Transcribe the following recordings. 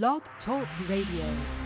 Blog Talk Radio.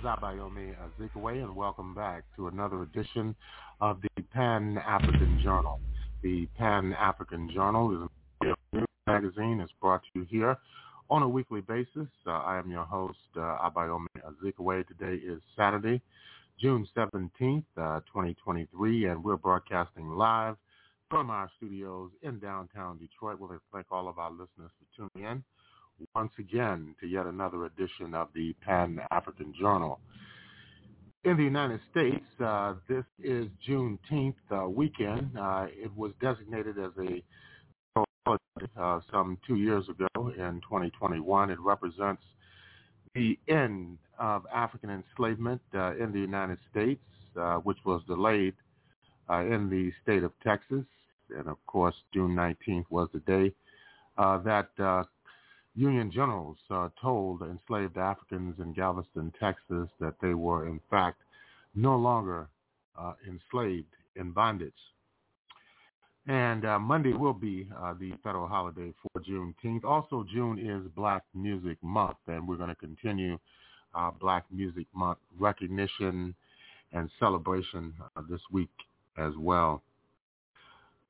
Is Abayomi Azikiwe, and welcome back to another edition of the Pan-African Journal. The Pan-African Journal is a magazine. It's brought to you here on a weekly basis. Uh, I am your host, uh, Abayomi Azikiwe. Today is Saturday, June 17th, uh, 2023, and we're broadcasting live from our studios in downtown Detroit. We'll thank all of our listeners for tuning in once again to yet another edition of the Pan-African Journal. In the United States, uh, this is Juneteenth uh, weekend. Uh, it was designated as a uh, some two years ago in 2021. It represents the end of African enslavement uh, in the United States, uh, which was delayed in the state of Texas. And of course, June 19th was the day that Union generals uh, told enslaved Africans in Galveston, Texas, that they were in fact no longer uh, enslaved in bondage. And uh, Monday will be uh, the federal holiday for Juneteenth. Also, June is Black Music Month, and we're going to continue uh, Black Music Month recognition and celebration uh, this week as well.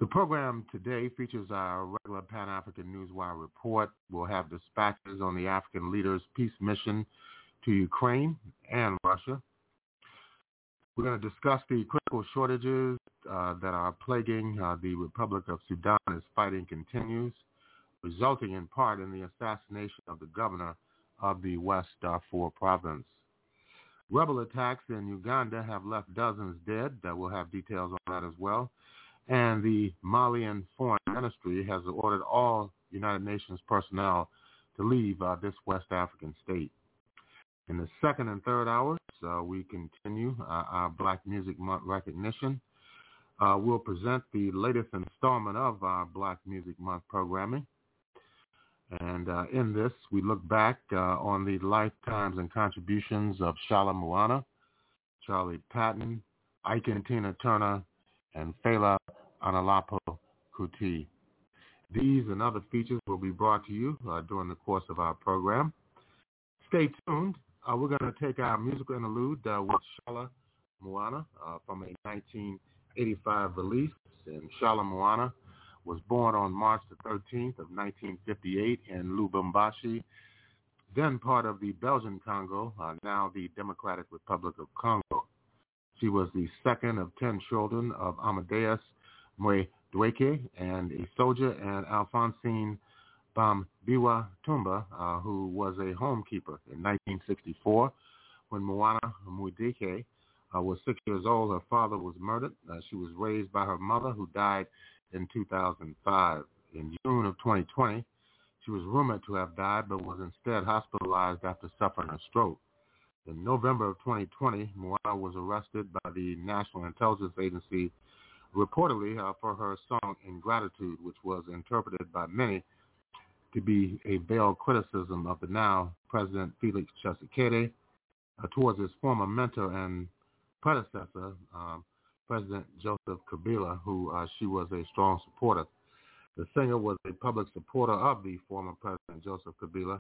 The program today features our regular Pan-African Newswire report. We'll have dispatches on the African leaders' peace mission to Ukraine and Russia. We're going to discuss the critical shortages uh, that are plaguing uh, the Republic of Sudan as fighting continues, resulting in part in the assassination of the governor of the West Darfur province. Rebel attacks in Uganda have left dozens dead. Uh, we'll have details on that as well and the Malian Foreign Ministry has ordered all United Nations personnel to leave uh, this West African state. In the second and third hours, uh, we continue uh, our Black Music Month recognition. Uh, we'll present the latest installment of our Black Music Month programming. And uh, in this, we look back uh, on the lifetimes and contributions of Tshala Muana, Charley Patton, Ike and Tina Turner, and Fela Anikulapo Kuti. These and other features will be brought to you uh, during the course of our program. Stay tuned. Uh, we're going to take our musical interlude uh, with Tshala Muana uh, from a 1985 release. And Tshala Muana was born on March the 13th of 1958 in Lubumbashi, then part of the Belgian Congo, uh, now the Democratic Republic of Congo. She was the second of 10 children of Amadeus Mwedweke and a soldier, and Alphonsine Bambiwa Tumba, uh, who was a homekeeper in 1964. When Muana Mwedweke uh, was six years old, her father was murdered. Uh, she was raised by her mother, who died in 2005. In June of 2020, she was rumored to have died, but was instead hospitalized after suffering a stroke. In November of 2020, Muana was arrested by the National Intelligence Agency reportedly uh, for her song Ingratitude, which was interpreted by many to be a veiled criticism of the now President Felix Tshisekedi uh, towards his former mentor and predecessor, um, President Joseph Kabila, who uh, she was a strong supporter. The singer was a public supporter of the former President Joseph Kabila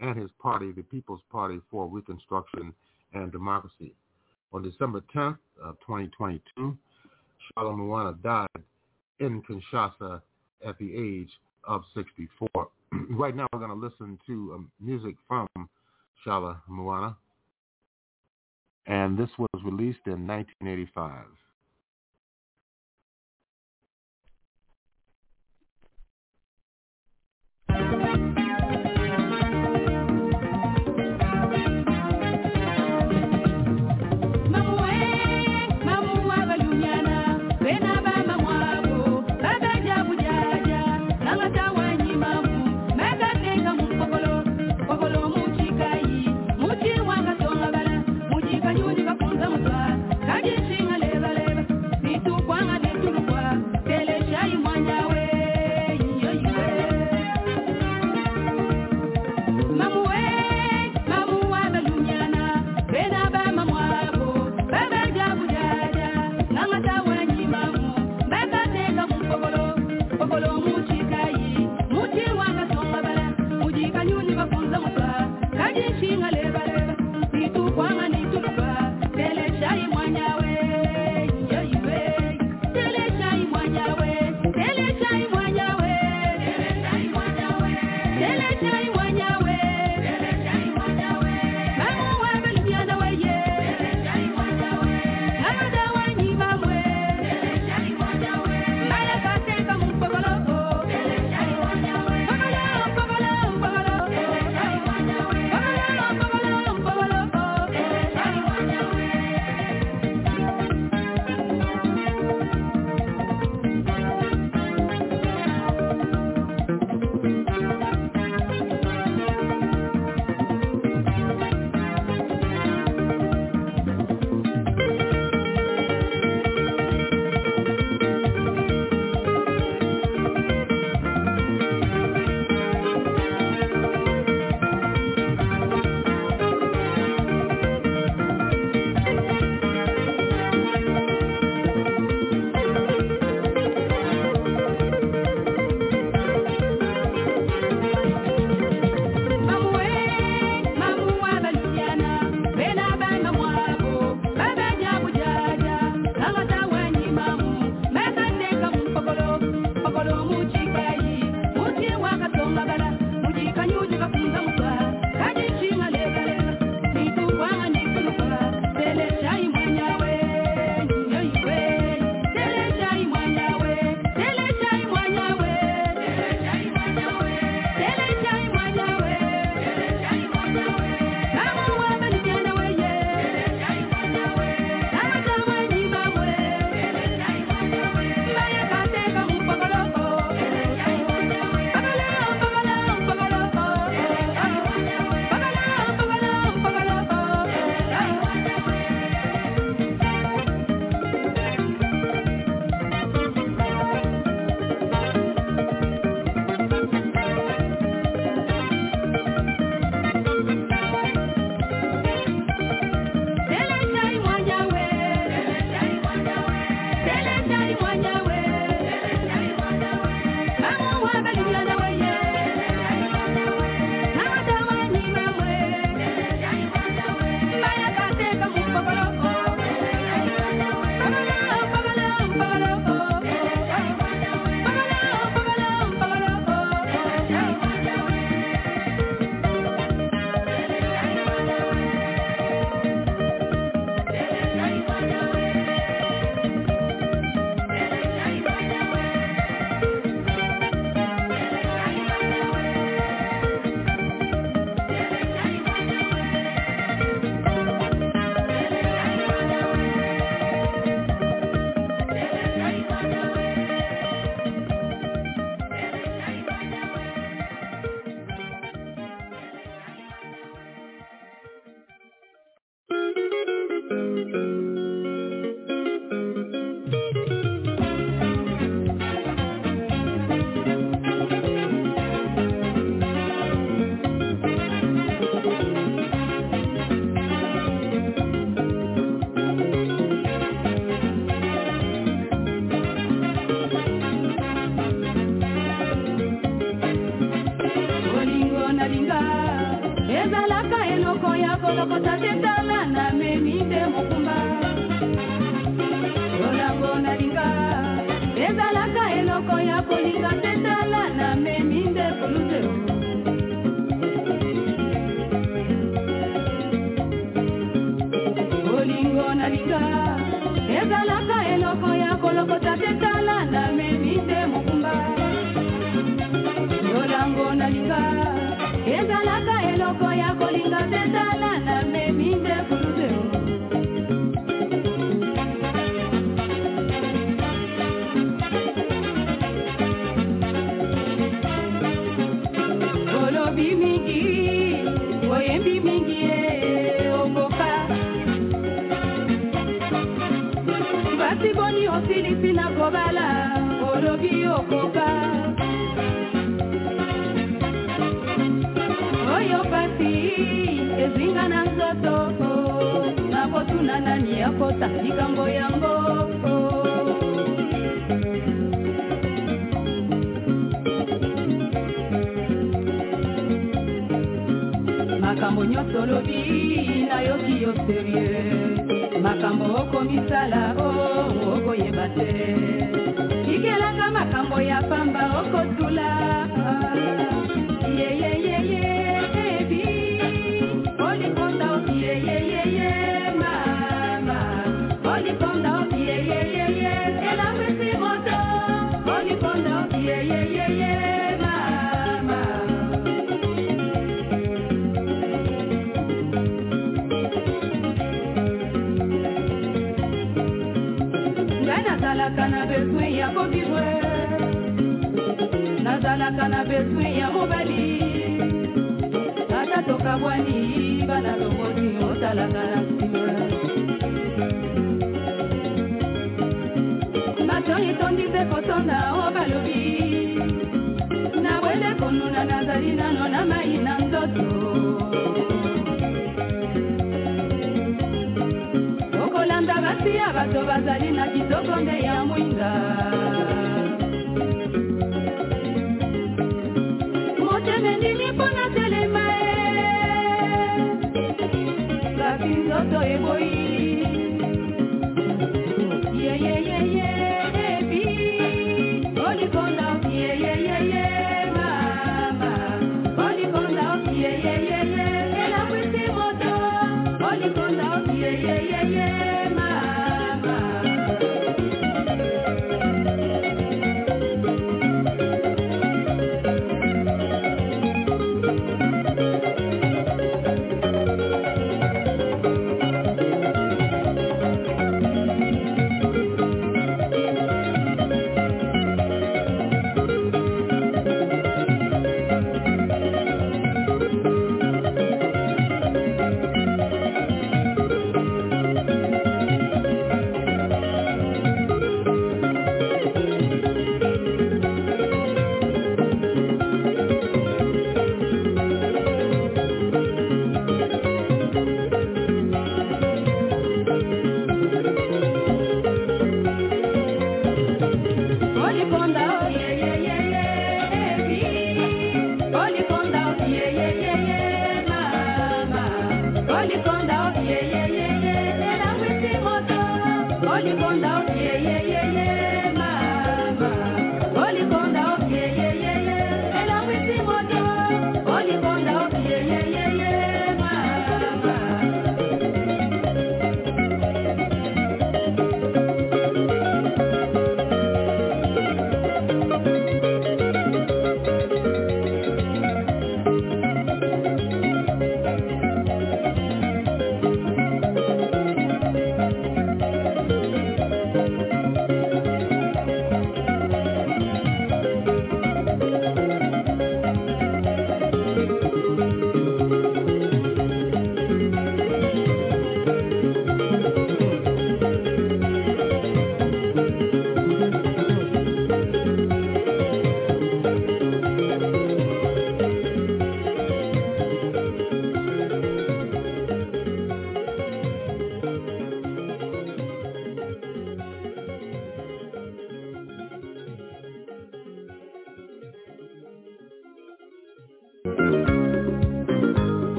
and his party, the People's Party for Reconstruction and Democracy. On December 10th of 2022, Tshala Muana died in Kinshasa at the age of 64. right now, we're going to listen to um, music from Tshala Muana, and this was released in 1985.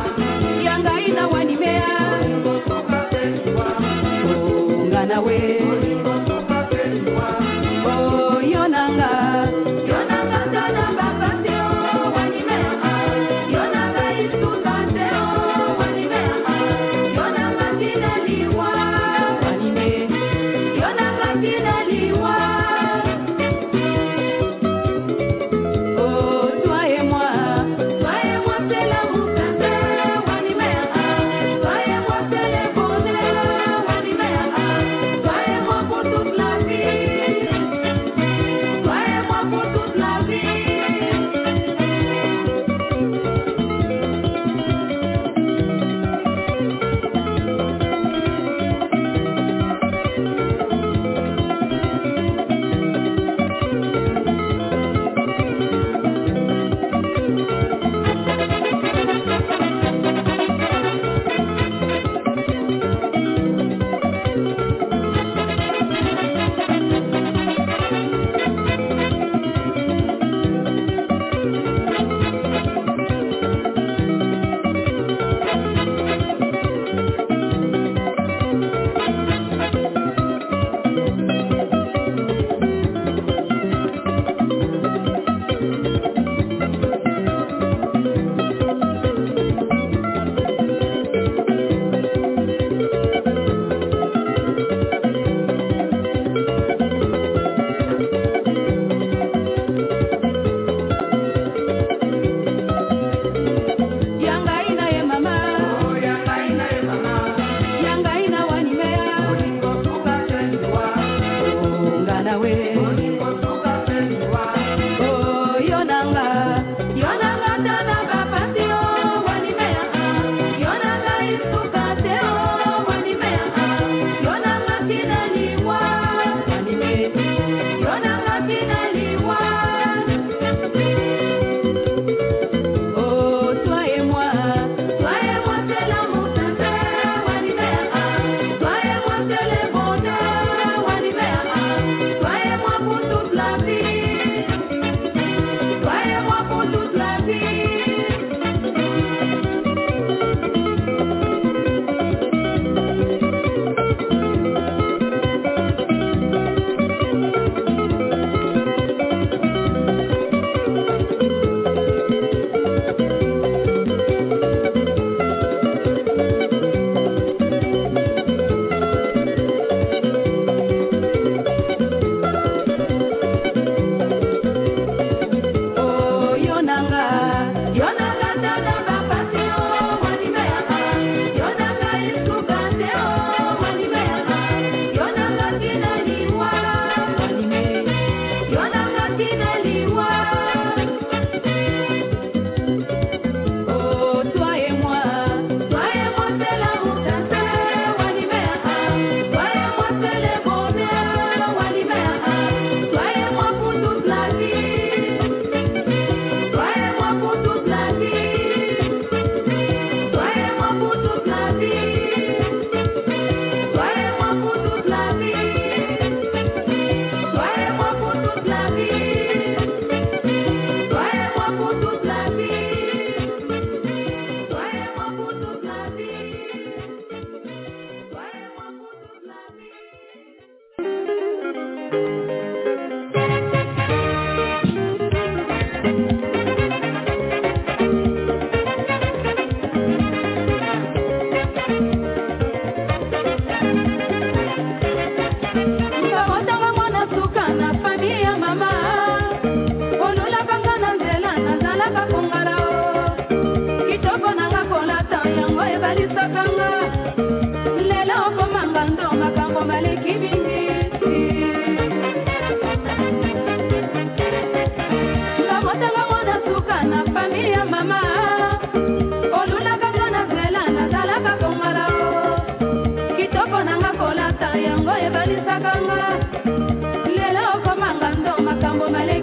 Bye.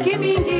Give me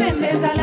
ya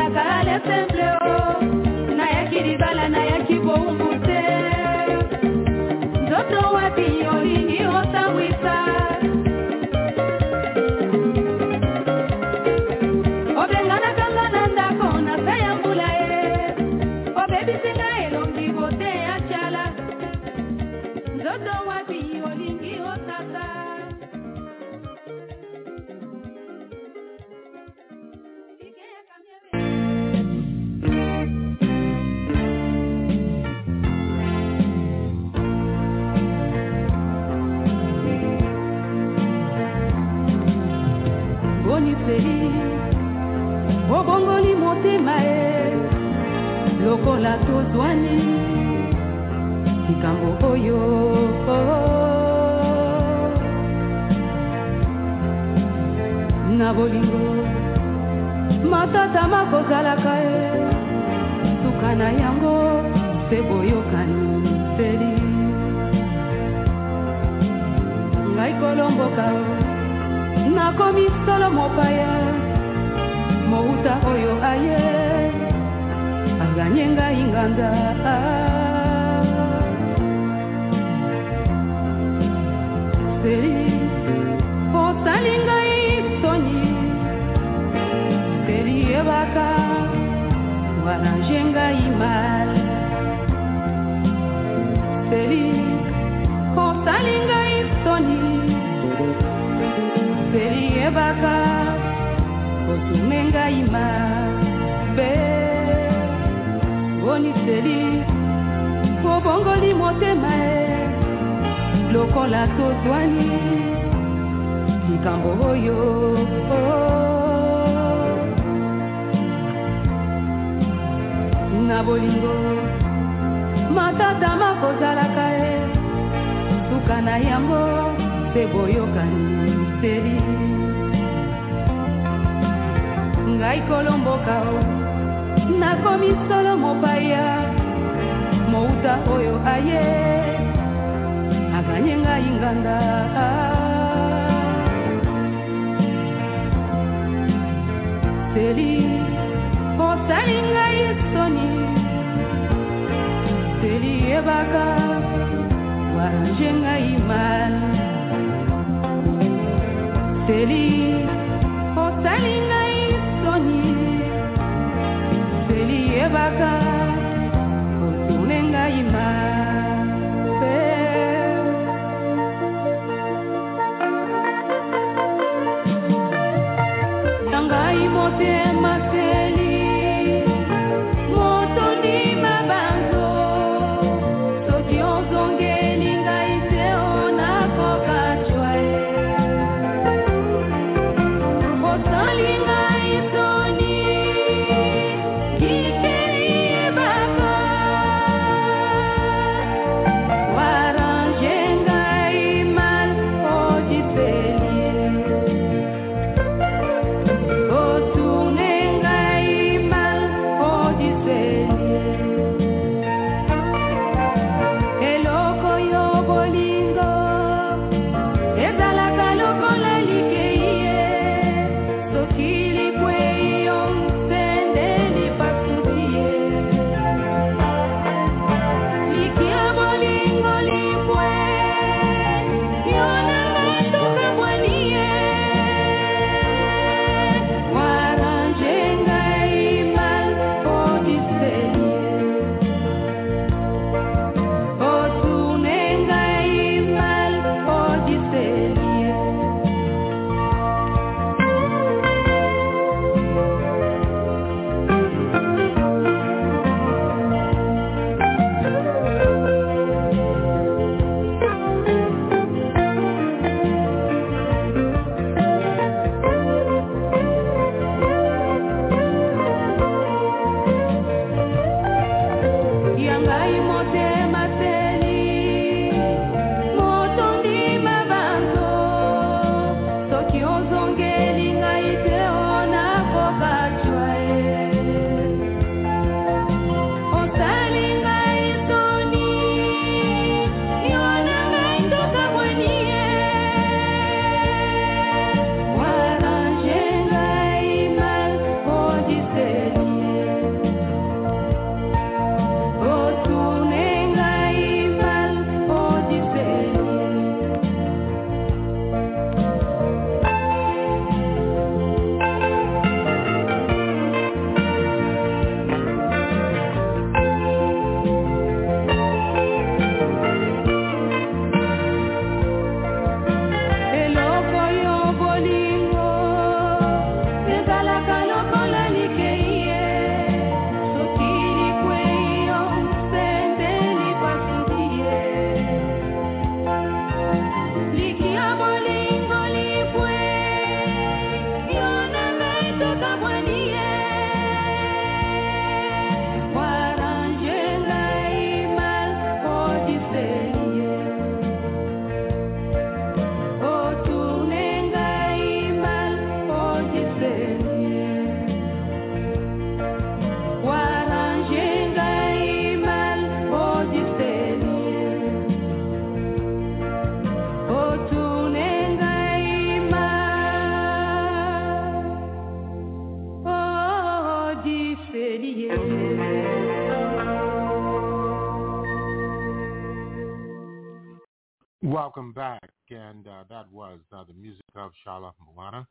Welcome back, and uh, that was uh, the music of Tshala Muana.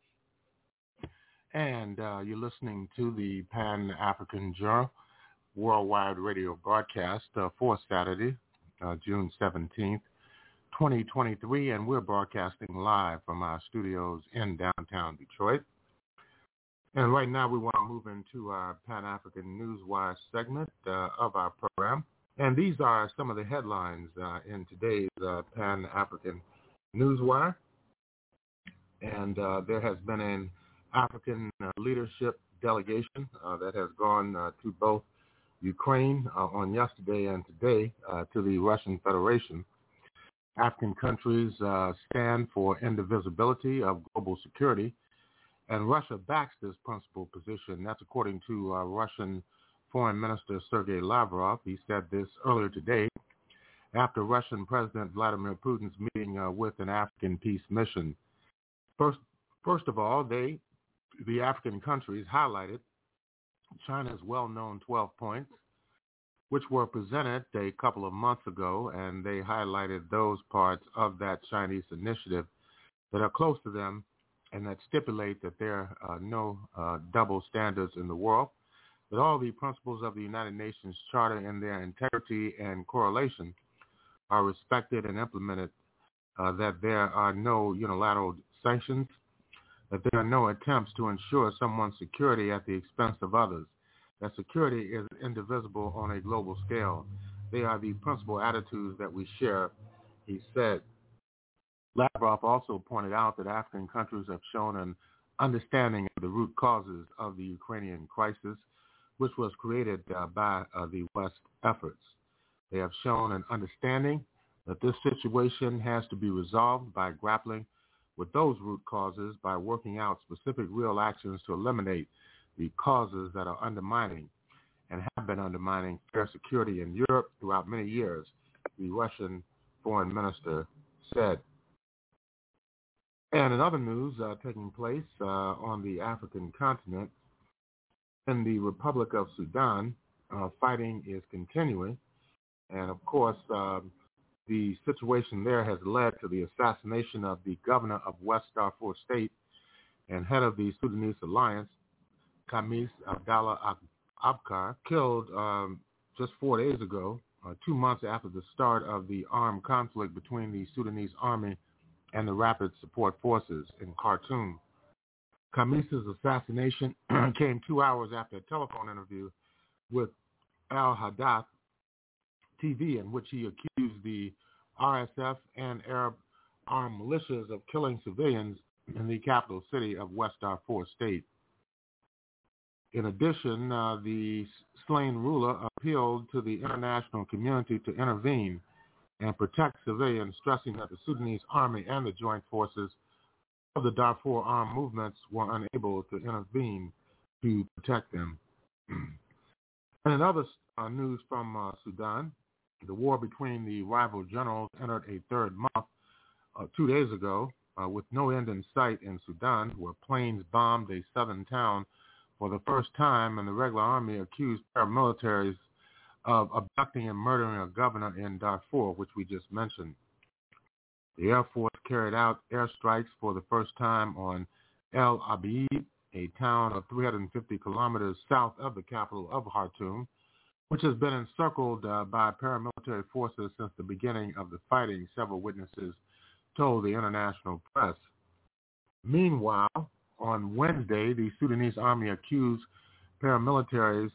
And uh, you're listening to the Pan African Journal worldwide radio broadcast uh, for Saturday, uh, June 17th, 2023, and we're broadcasting live from our studios in downtown Detroit. And right now we want to move into our Pan-African Newswire segment uh, of our program. And these are some of the headlines uh, in today's uh, Pan-African Newswire. And uh, there has been an African uh, leadership delegation uh, that has gone uh, to both Ukraine on yesterday and today to the Russian Federation. African countries stand for indivisibility of global security, and Russia backs this principal position. That's according to Russian Foreign Minister Sergei Lavrov. He said this earlier today after Russian President Vladimir Putin's meeting uh, with an African peace mission. First, first of all, they, the African countries, highlighted China's well-known 12 points, which were presented a couple of months ago, and they highlighted those parts of that Chinese initiative that are close to them and that stipulate that there are no uh, double standards in the world, that all the principles of the United Nations Charter in their integrity and correlation are respected and implemented, uh, that there are no unilateral sanctions, that there are no attempts to ensure someone's security at the expense of others, that security is indivisible on a global scale. They are the principal attitudes that we share, he said. Lavrov also pointed out that African countries have shown an understanding of the root causes of the Ukrainian crisis, which was created uh, by uh, the West efforts. They have shown an understanding that this situation has to be resolved by grappling with those root causes by working out specific real actions to eliminate the causes that are undermining and have been undermining fair security in Europe throughout many years, the Russian foreign minister said. And in other news uh, taking place uh, on the African continent, in the Republic of Sudan, uh, fighting is continuing. And of course, um, the situation there has led to the assassination of the governor of West Darfur State and head of the Sudanese Alliance, Khamis Abdallah Abakar, killed um, just four days ago, uh, two months after the start of the armed conflict between the Sudanese army and the Rapid Support Forces in Khartoum. Khamis's assassination came two hours after a telephone interview with Al Hadath TV in which he accused the RSF and Arab armed militias of killing civilians in the capital city of West Darfur State. In addition, uh, the slain ruler appealed to the international community to intervene and protect civilians, stressing that the Sudanese army and the joint forces of the Darfur armed movements were unable to intervene to protect them. and in other uh, news from uh, Sudan, the war between the rival generals entered a third month uh, two days ago uh, with no end in sight in Sudan, where planes bombed a southern town for the first time, and the regular army accused paramilitaries of abducting and murdering a governor in Darfur, which we just mentioned. The Air Force carried out airstrikes for the first time on El Obeid, a town of 350 kilometers south of the capital of Khartoum, which has been encircled uh, by paramilitary forces since the beginning of the fighting, several witnesses told the international press. Meanwhile, on Wednesday, the Sudanese army accused paramilitaries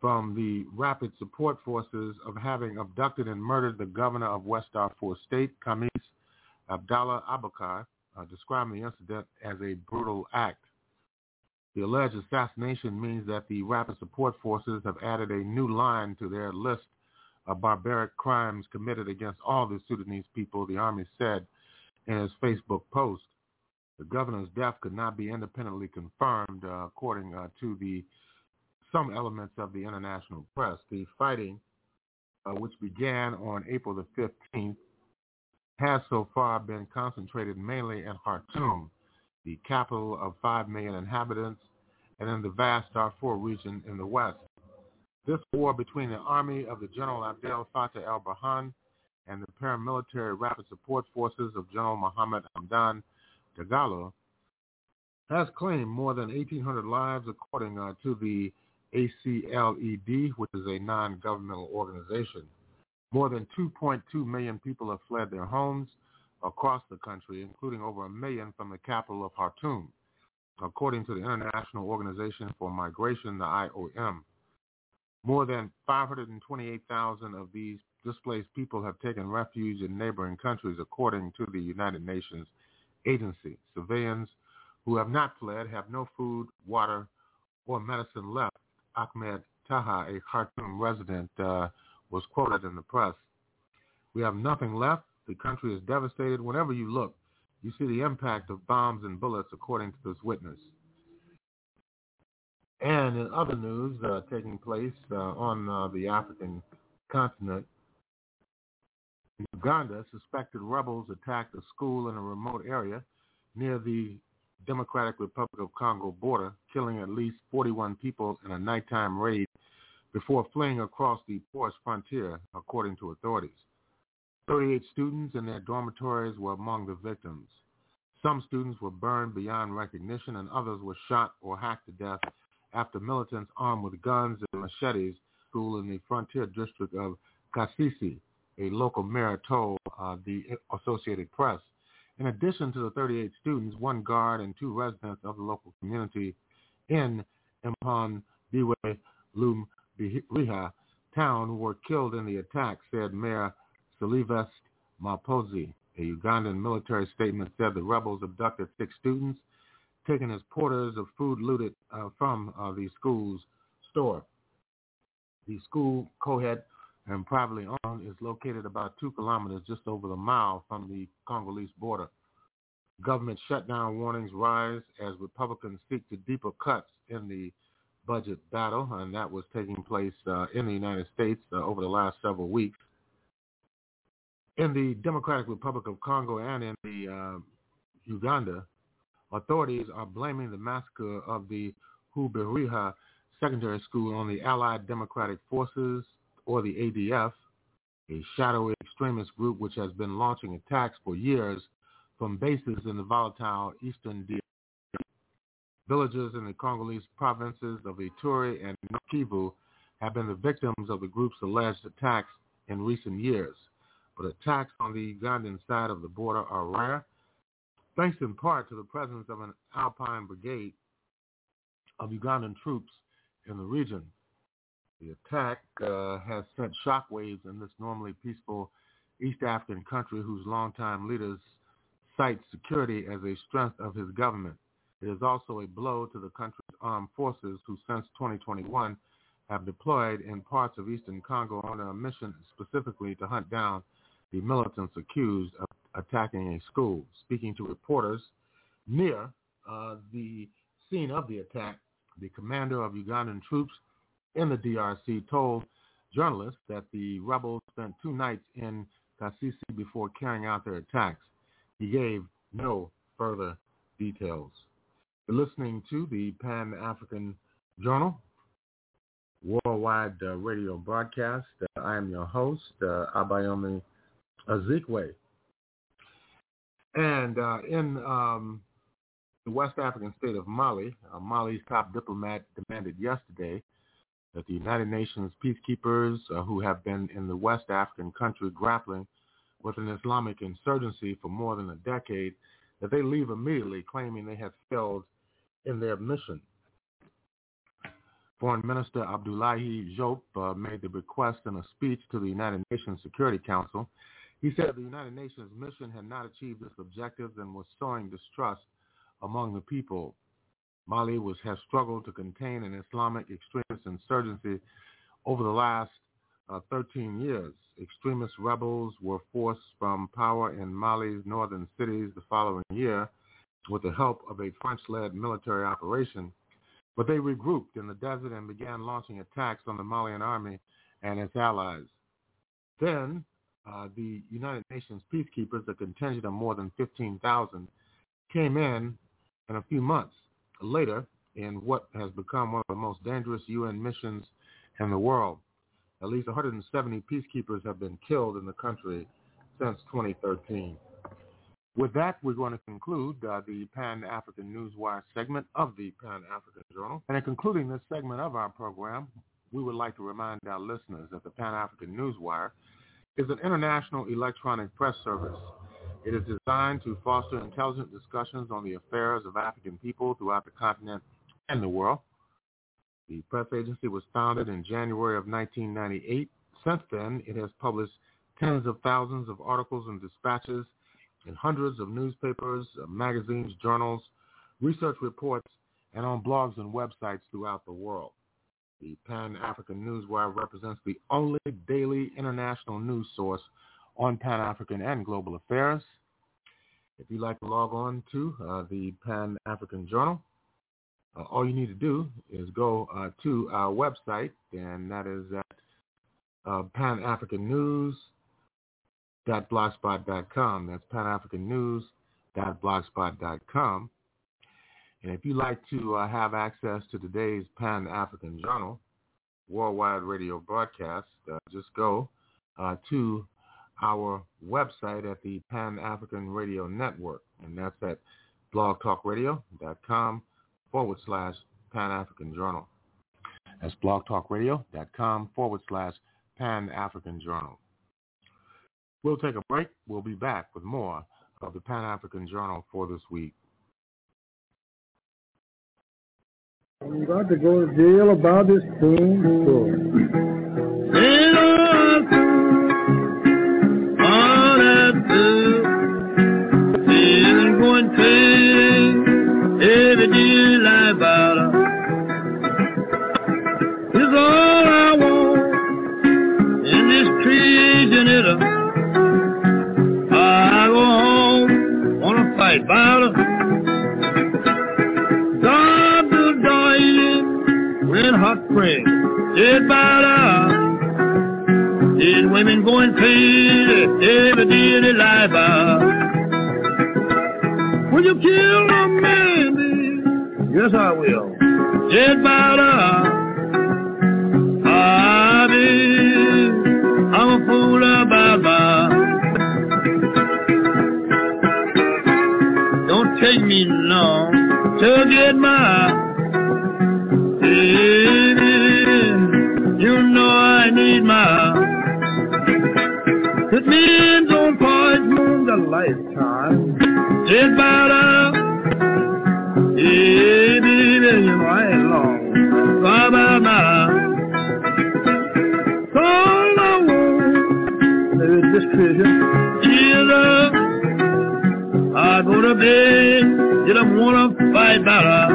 from the Rapid Support Forces of having abducted and murdered the governor of West Darfur State, Khamis Abdallah Abakar, uh, describing the incident as a brutal act. The alleged assassination means that the Rapid Support Forces have added a new line to their list of barbaric crimes committed against all the Sudanese people, the Army said in its Facebook post. The governor's death could not be independently confirmed, uh, according uh, to the some elements of the international press. The fighting, uh, which began on April the 15th, has so far been concentrated mainly in Khartoum, the capital of 5 million inhabitants, and in the vast Darfur region in the west. This war between the army of the General Abdel Fattah el-Burhan and the paramilitary rapid support forces of General Mohammed Hamdan Dagalo has claimed more than 1,800 lives according uh, to the ACLED, which is a non-governmental organization. More than 2.2 million people have fled their homes across the country, including over a million from the capital of Khartoum, according to the International Organization for Migration, the IOM. More than 528,000 of these displaced people have taken refuge in neighboring countries, according to the United Nations agency. Civilians who have not fled have no food, water, or medicine left. Ahmed Taha, a Khartoum resident, uh, was quoted in the press. We have nothing left. The country is devastated. Whenever you look, you see the impact of bombs and bullets, according to this witness. And in other news uh, taking place uh, on uh, the African continent, in Uganda, suspected rebels attacked a school in a remote area near the Democratic Republic of Congo border, killing at least 41 people in a nighttime raid before fleeing across the porous frontier, according to authorities. 38 students in their dormitories were among the victims. Some students were burned beyond recognition and others were shot or hacked to death after militants armed with guns and machetes school in the frontier district of Kasese, a local mayor told uh, the Associated Press. In addition to the 38 students, one guard and two residents of the local community in Impan Biwe Lhubiriha town were killed in the attack, said Mayor Sylvester Mapozi. A Ugandan military statement said the rebels abducted six students, taken as porters of food looted uh, from uh, the school's store. The school, co-ed and privately owned, is located about two kilometers just over the mile from the Congolese border. Government shutdown warnings rise as Republicans seek to deeper cuts in the budget battle, and that was taking place uh, in the United States uh, over the last several weeks in the Democratic Republic of Congo and in the uh, Uganda, authorities are blaming the massacre of the Lhubiriha Secondary School on the Allied Democratic Forces, or the ADF, a shadowy extremist group which has been launching attacks for years from bases in the volatile eastern. Villages in the Congolese provinces of Ituri and Kivu have been the victims of the group's alleged attacks in recent years but attacks on the Ugandan side of the border are rare, thanks in part to the presence of an Alpine brigade of Ugandan troops in the region. The attack uh, has sent shockwaves in this normally peaceful East African country whose longtime leaders cite security as a strength of his government. It is also a blow to the country's armed forces who since 2021 have deployed in parts of eastern Congo on a mission specifically to hunt down the militants accused of attacking a school. Speaking to reporters near uh, the scene of the attack, the commander of Ugandan troops in the DRC told journalists that the rebels spent two nights in Kasese before carrying out their attacks. He gave no further details. You're listening to the Pan-African Journal worldwide uh, radio broadcast. Uh, I am your host, uh, Abayomi Azikiwe. And uh, in um, the West African state of Mali, uh, Mali's top diplomat demanded yesterday that the United Nations peacekeepers uh, who have been in the West African country grappling with an Islamic insurgency for more than a decade, that they leave immediately, claiming they have failed in their mission. Foreign Minister Abdoulaye Diop uh, made the request in a speech to the United Nations Security Council he said the United Nations mission had not achieved its objectives and was sowing distrust among the people. Mali was, has struggled to contain an Islamic extremist insurgency over the last uh, 13 years. Extremist rebels were forced from power in Mali's northern cities the following year with the help of a French-led military operation. But they regrouped in the desert and began launching attacks on the Malian army and its allies. Then uh, the United Nations peacekeepers, a contingent of more than 15,000, came in in a few months later in what has become one of the most dangerous UN missions in the world. At least 170 peacekeepers have been killed in the country since 2013. With that, we're going to conclude uh, the Pan-African Newswire segment of the Pan-African Journal. And in concluding this segment of our program, we would like to remind our listeners that the Pan-African Newswire is an international electronic press service. It is designed to foster intelligent discussions on the affairs of African people throughout the continent and the world. The press agency was founded in January of 1998. Since then, it has published tens of thousands of articles and dispatches in hundreds of newspapers, uh, magazines, journals, research reports, and on blogs and websites throughout the world. The Pan-African Newswire represents the only daily international news source on Pan-African and global affairs. If you'd like to log on to uh, the Pan-African Journal, uh, all you need to do is go uh, to our website, and that is at uh, panafricannews.blogspot.com. That's panafricannews.blogspot.com. And if you'd like to uh, have access to today's Pan-African Journal worldwide radio broadcast, uh, just go uh, to our website at the Pan-African Radio Network, and that's at blogtalkradio.com forward slash Pan-African Journal. That's blogtalkradio.com forward slash Pan-African Journal. We'll take a break. We'll be back with more of the Pan-African Journal for this week. I'm about to go to jail about this thing. Fight battle God to die when hot spring dead battle did women going crazy every day of their life? Will you kill a man? Yes, I will. Dead by take me long to get my. baby. You know I need my. It means on point moon the lifetime. It's about a baby, you know I ain't long. Bye bye bye. I want is this treasure. Is I go to bed, you don't wanna fight better?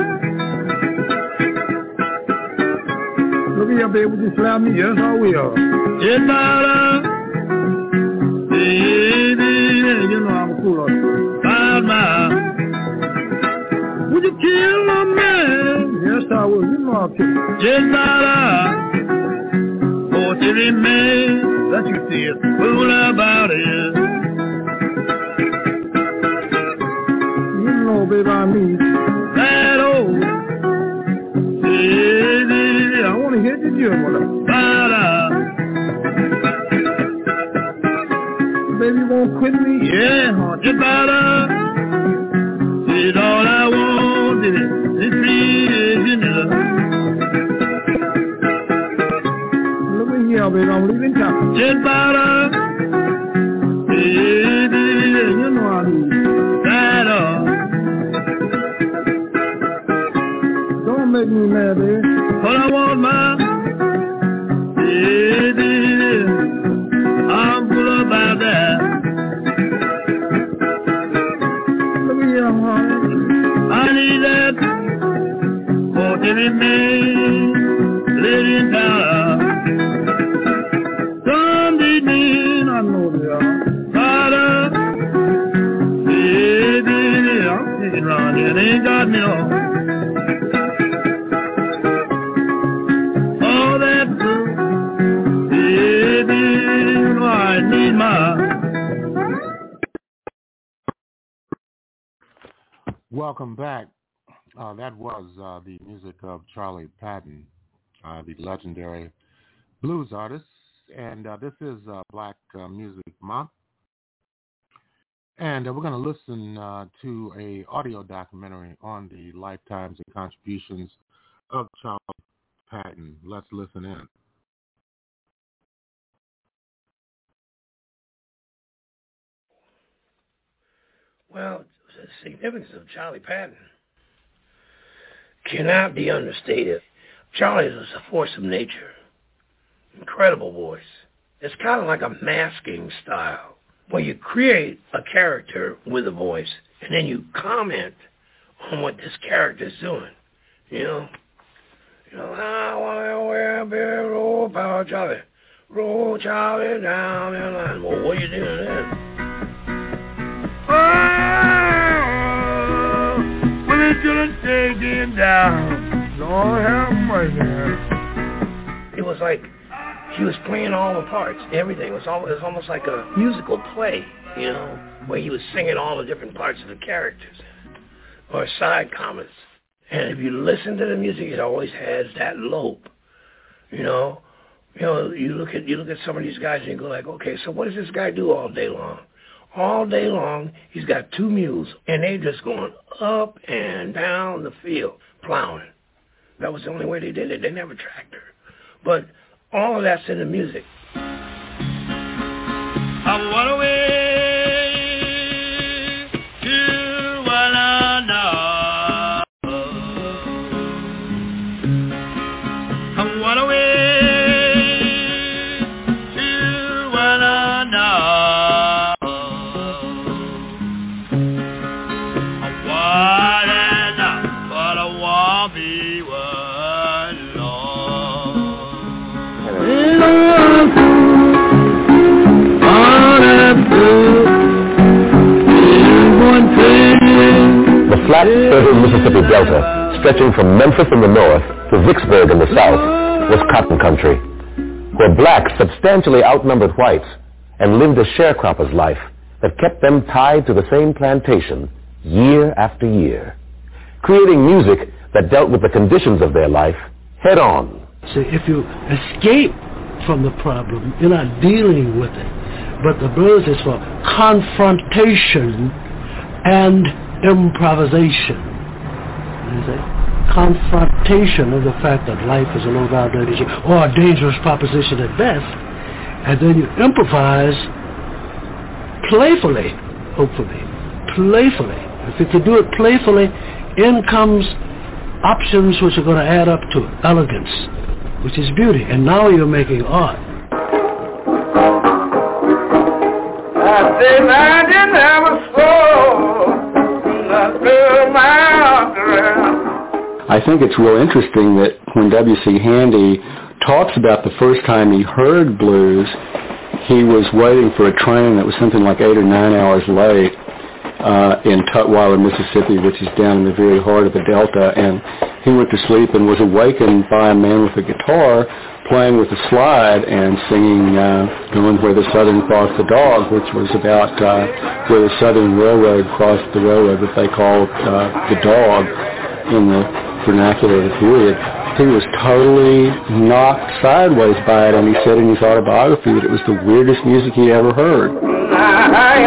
Look at your baby, would you slap me? Yes, I will. About a baby, You know I'm a fool. about my Would you kill a man? Yes, I will. You know I'll kill him. Jedala, for to remain that you feel fool about it. Baby, I need. That old baby, I want to hit the her. Bada, Baby, you won't quit me? yeah, Jedala, is all I want, is this vision. Look at here, baby, I'm leaving town. Jedala, baby, You make me mad. But I want my legendary blues artist. And uh, this is uh, Black uh, Music Month. And uh, we're going to listen uh, to a audio documentary on the lifetimes and contributions of Charley Patton. Let's listen in. Well, the significance of Charley Patton cannot be understated. Charley a force of nature. Incredible voice. It's kind of like a masking style where you create a character with a voice and then you comment on what this character is doing. You know? You know, I want to wear a roll power Charlie. Roll Charlie down the line. Well, what are you doing then? Oh, when children taken down. Lord have mercy. It was like he was playing all the parts, everything. It was, all, it was almost like a musical play, you know, where he was singing all the different parts of the characters or side comments. And if you listen to the music, it always has that lope, you know. You know, you look at you look at some of these guys and you go like, okay, so what does this guy do all day long? All day long, he's got two mules, and they just going up and down the field plowing. That was the only way they did it. They never tracked her. but all of that's in the music. I went away flat, fertile Mississippi Delta, stretching from Memphis in the north to Vicksburg in the south, was cotton country, where blacks substantially outnumbered whites and lived a sharecropper's life that kept them tied to the same plantation year after year, creating music that dealt with the conditions of their life head on. See, if you escape from the problem, you're not dealing with it. But the blues is for confrontation and improvisation. You a Confrontation of the fact that life is a shit, or a dangerous proposition at best, and then you improvise playfully, hopefully, playfully. If you can do it playfully, in comes options which are going to add up to elegance, which is beauty. And now you're making art. I say man, you never slow. I think it's real interesting that when W.C. Handy talks about the first time he heard blues, he was waiting for a train that was something like eight or nine hours late uh, in Tutwiler, Mississippi, which is down in the very heart of the Delta, and he went to sleep and was awakened by a man with a guitar playing with a slide and singing uh, Going Where the Southern Crossed the Dog, which was about uh, where the Southern Railroad crossed the railroad that they called uh, the dog in the vernacular of the period. He was totally knocked sideways by it, and he said in his autobiography that it was the weirdest music he ever heard. I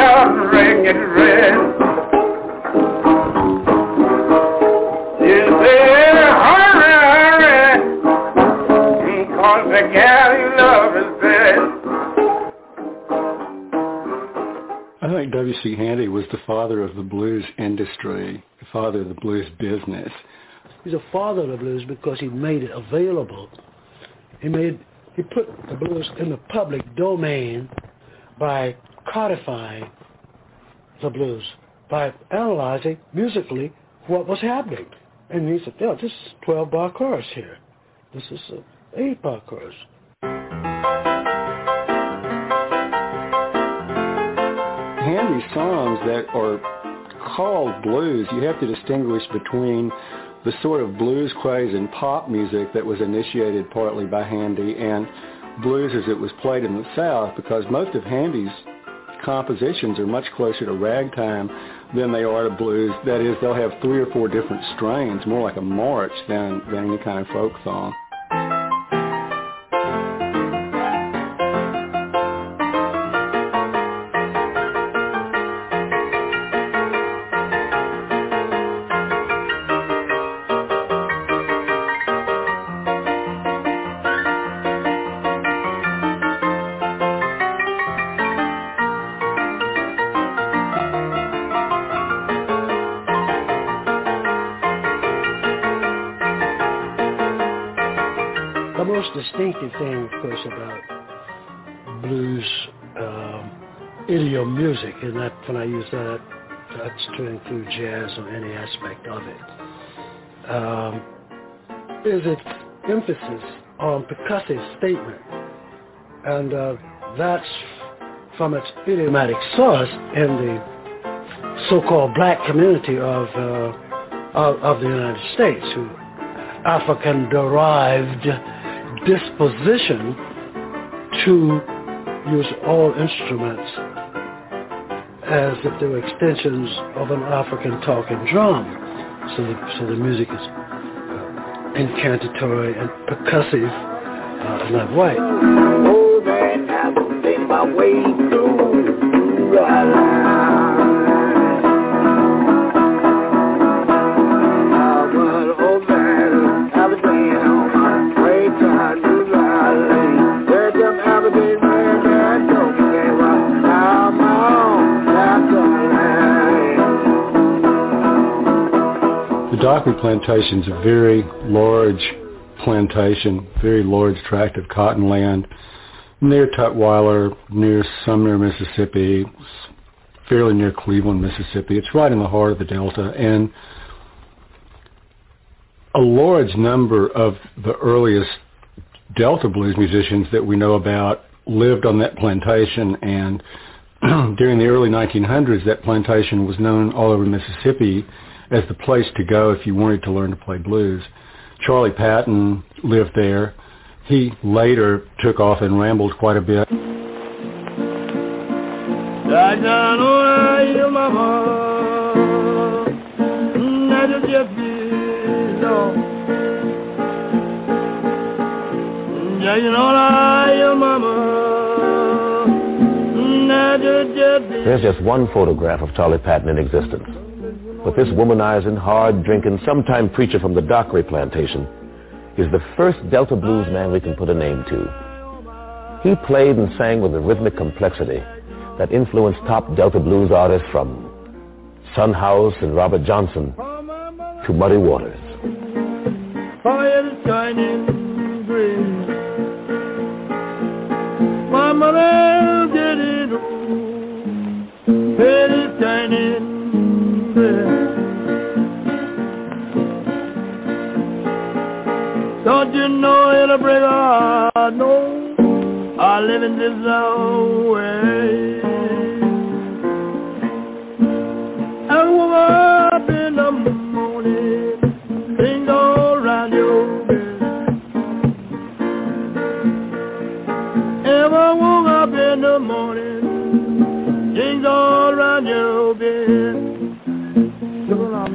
think W.C. Handy was the father of the blues industry, the father of the blues business. He's a father of the blues because he made it available. He made he put the blues in the public domain by codifying the blues, by analyzing musically what was happening. And he said, yeah, this is 12 bar chorus here. This is an 8 bar chorus. Handy songs that are called blues, you have to distinguish between the sort of blues craze in pop music that was initiated partly by Handy and blues as it was played in the South because most of Handy's compositions are much closer to ragtime than they are to blues. That is, they'll have three or four different strains, more like a march than, than any kind of folk song. Music, and that when I use that, that's to include jazz or any aspect of it, um, is its emphasis on percussive statement. And uh, that's from its idiomatic source in the so-called black community of uh, of, of the United States, who African-derived disposition to use all instruments as if they were extensions of an African talking drum. So the, so the music is uh, incantatory and percussive uh, in that way. Oh, man, Dockery Plantation is a very large plantation, very large tract of cotton land near Tutwiler, near Sumner, Mississippi, fairly near Cleveland, Mississippi. It's right in the heart of the Delta. And a large number of the earliest Delta blues musicians that we know about lived on that plantation and during the early 1900s that plantation was known all over Mississippi as the place to go if you wanted to learn to play blues. Charley Patton lived there. He later took off and rambled quite a bit. There's just one photograph of Charley Patton in existence. But this womanizing, hard-drinking, sometime preacher from the Dockery plantation is the first Delta blues man we can put a name to. He played and sang with a rhythmic complexity that influenced top Delta blues artists from Son House and Robert Johnson to Muddy Waters. Fire shining green. My mother did it is shining green. Don't you know it'll break our? No, I live in this way. I woke up in the morning, all around your bed. Ever woke up in the morning, things all around your bed.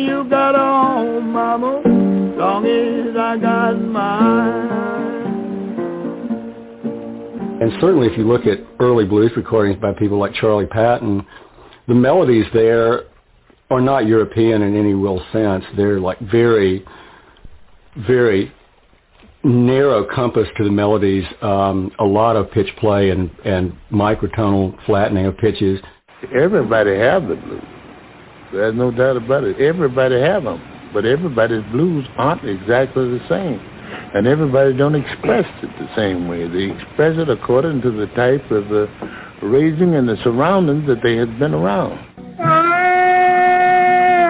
know you got a home, mama, long as I got mine. And certainly if you look at early blues recordings by people like Charley Patton, the melodies there are not European in any real sense. They're like very, very narrow compass to the melodies, um, a lot of pitch play and, and microtonal flattening of pitches. Everybody have the blues. There's no doubt about it. Everybody have them, but everybody's blues aren't exactly the same, and everybody don't express it the same way. They express it according to the type of the raising and the surroundings that they had been around.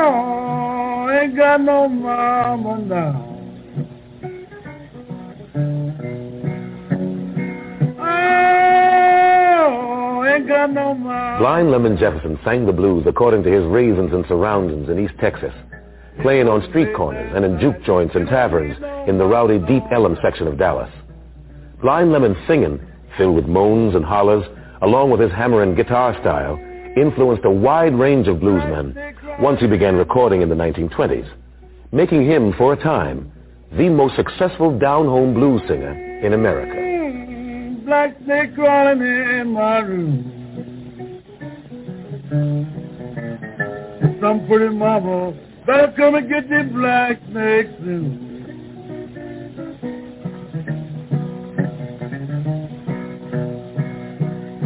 Oh, ain't got no mama now. Got no mama. Blind Lemon Jefferson sang the blues according to his raisins and surroundings in East Texas, playing on street corners and in juke joints and taverns in the rowdy Deep Ellum section of Dallas. Blind Lemon's singing, filled with moans and hollers, along with his hammer and guitar style, influenced a wide range of bluesmen once he began recording in the 1920s, making him, for a time, the most successful down-home blues singer in America. Black snake crawling in my room. Some pretty mama better come and get the black snake soon.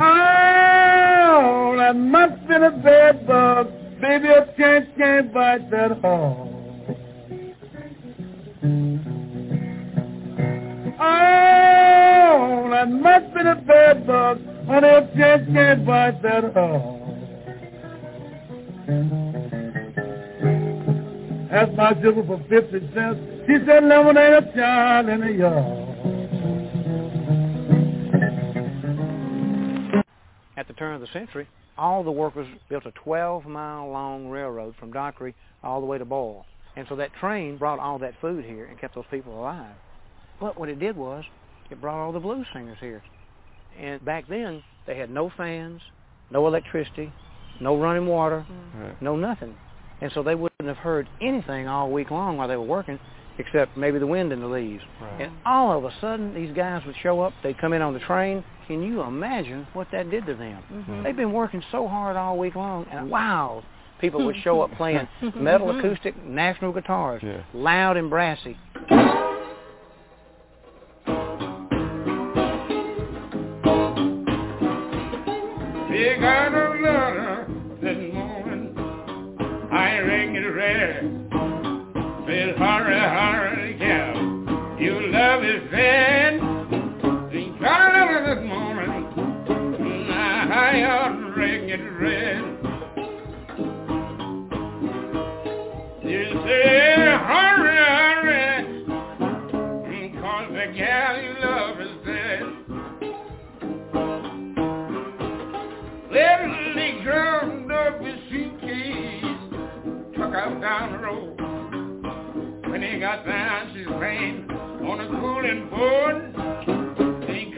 Oh, that must be the bite that hard. Oh, that must be the bed bug, honey, if just can't bite that hard. That's my jiggle for 50 cents. She said lemonade a child in the yard. At the turn of the century, all the workers built a 12-mile long railroad from Dockery all the way to Boyle. And so that train brought all that food here and kept those people alive. But what it did was, it brought all the blues singers here. And back then, they had no fans, no electricity, no running water, Right. no nothing. And so they wouldn't have heard anything all week long while they were working, except maybe the wind in the leaves. Right. And all of a sudden, these guys would show up. They'd come in on the train. Can you imagine what that did to them? Mhm. They've been working so hard all week long, and wow, people would show up playing metal acoustic national guitars, Yeah. loud and brassy. Big out of letter this morning. I ring it red. Says hurry, hurry, gal. Your love is dead. He got a letter this morning. I ought ring it red. You say hurry. Little drummed up his suitcase, out down the road. When he got down, on a cooling board.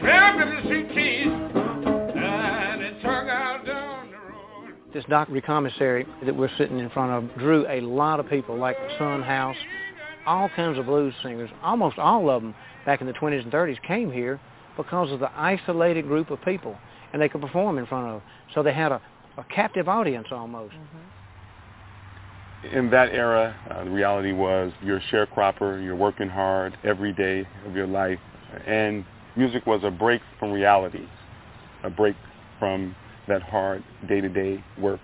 Grabbed the. This Dockery commissary that we're sitting in front of drew a lot of people, like Son House, all kinds of blues singers. Almost all of them back in the 20s and 30s came here because of the isolated group of people, and they could perform in front of. So they had a, a captive audience almost. In that era, uh, the reality was you're a sharecropper, you're working hard every day of your life, and music was a break from reality, a break from that hard day-to-day work.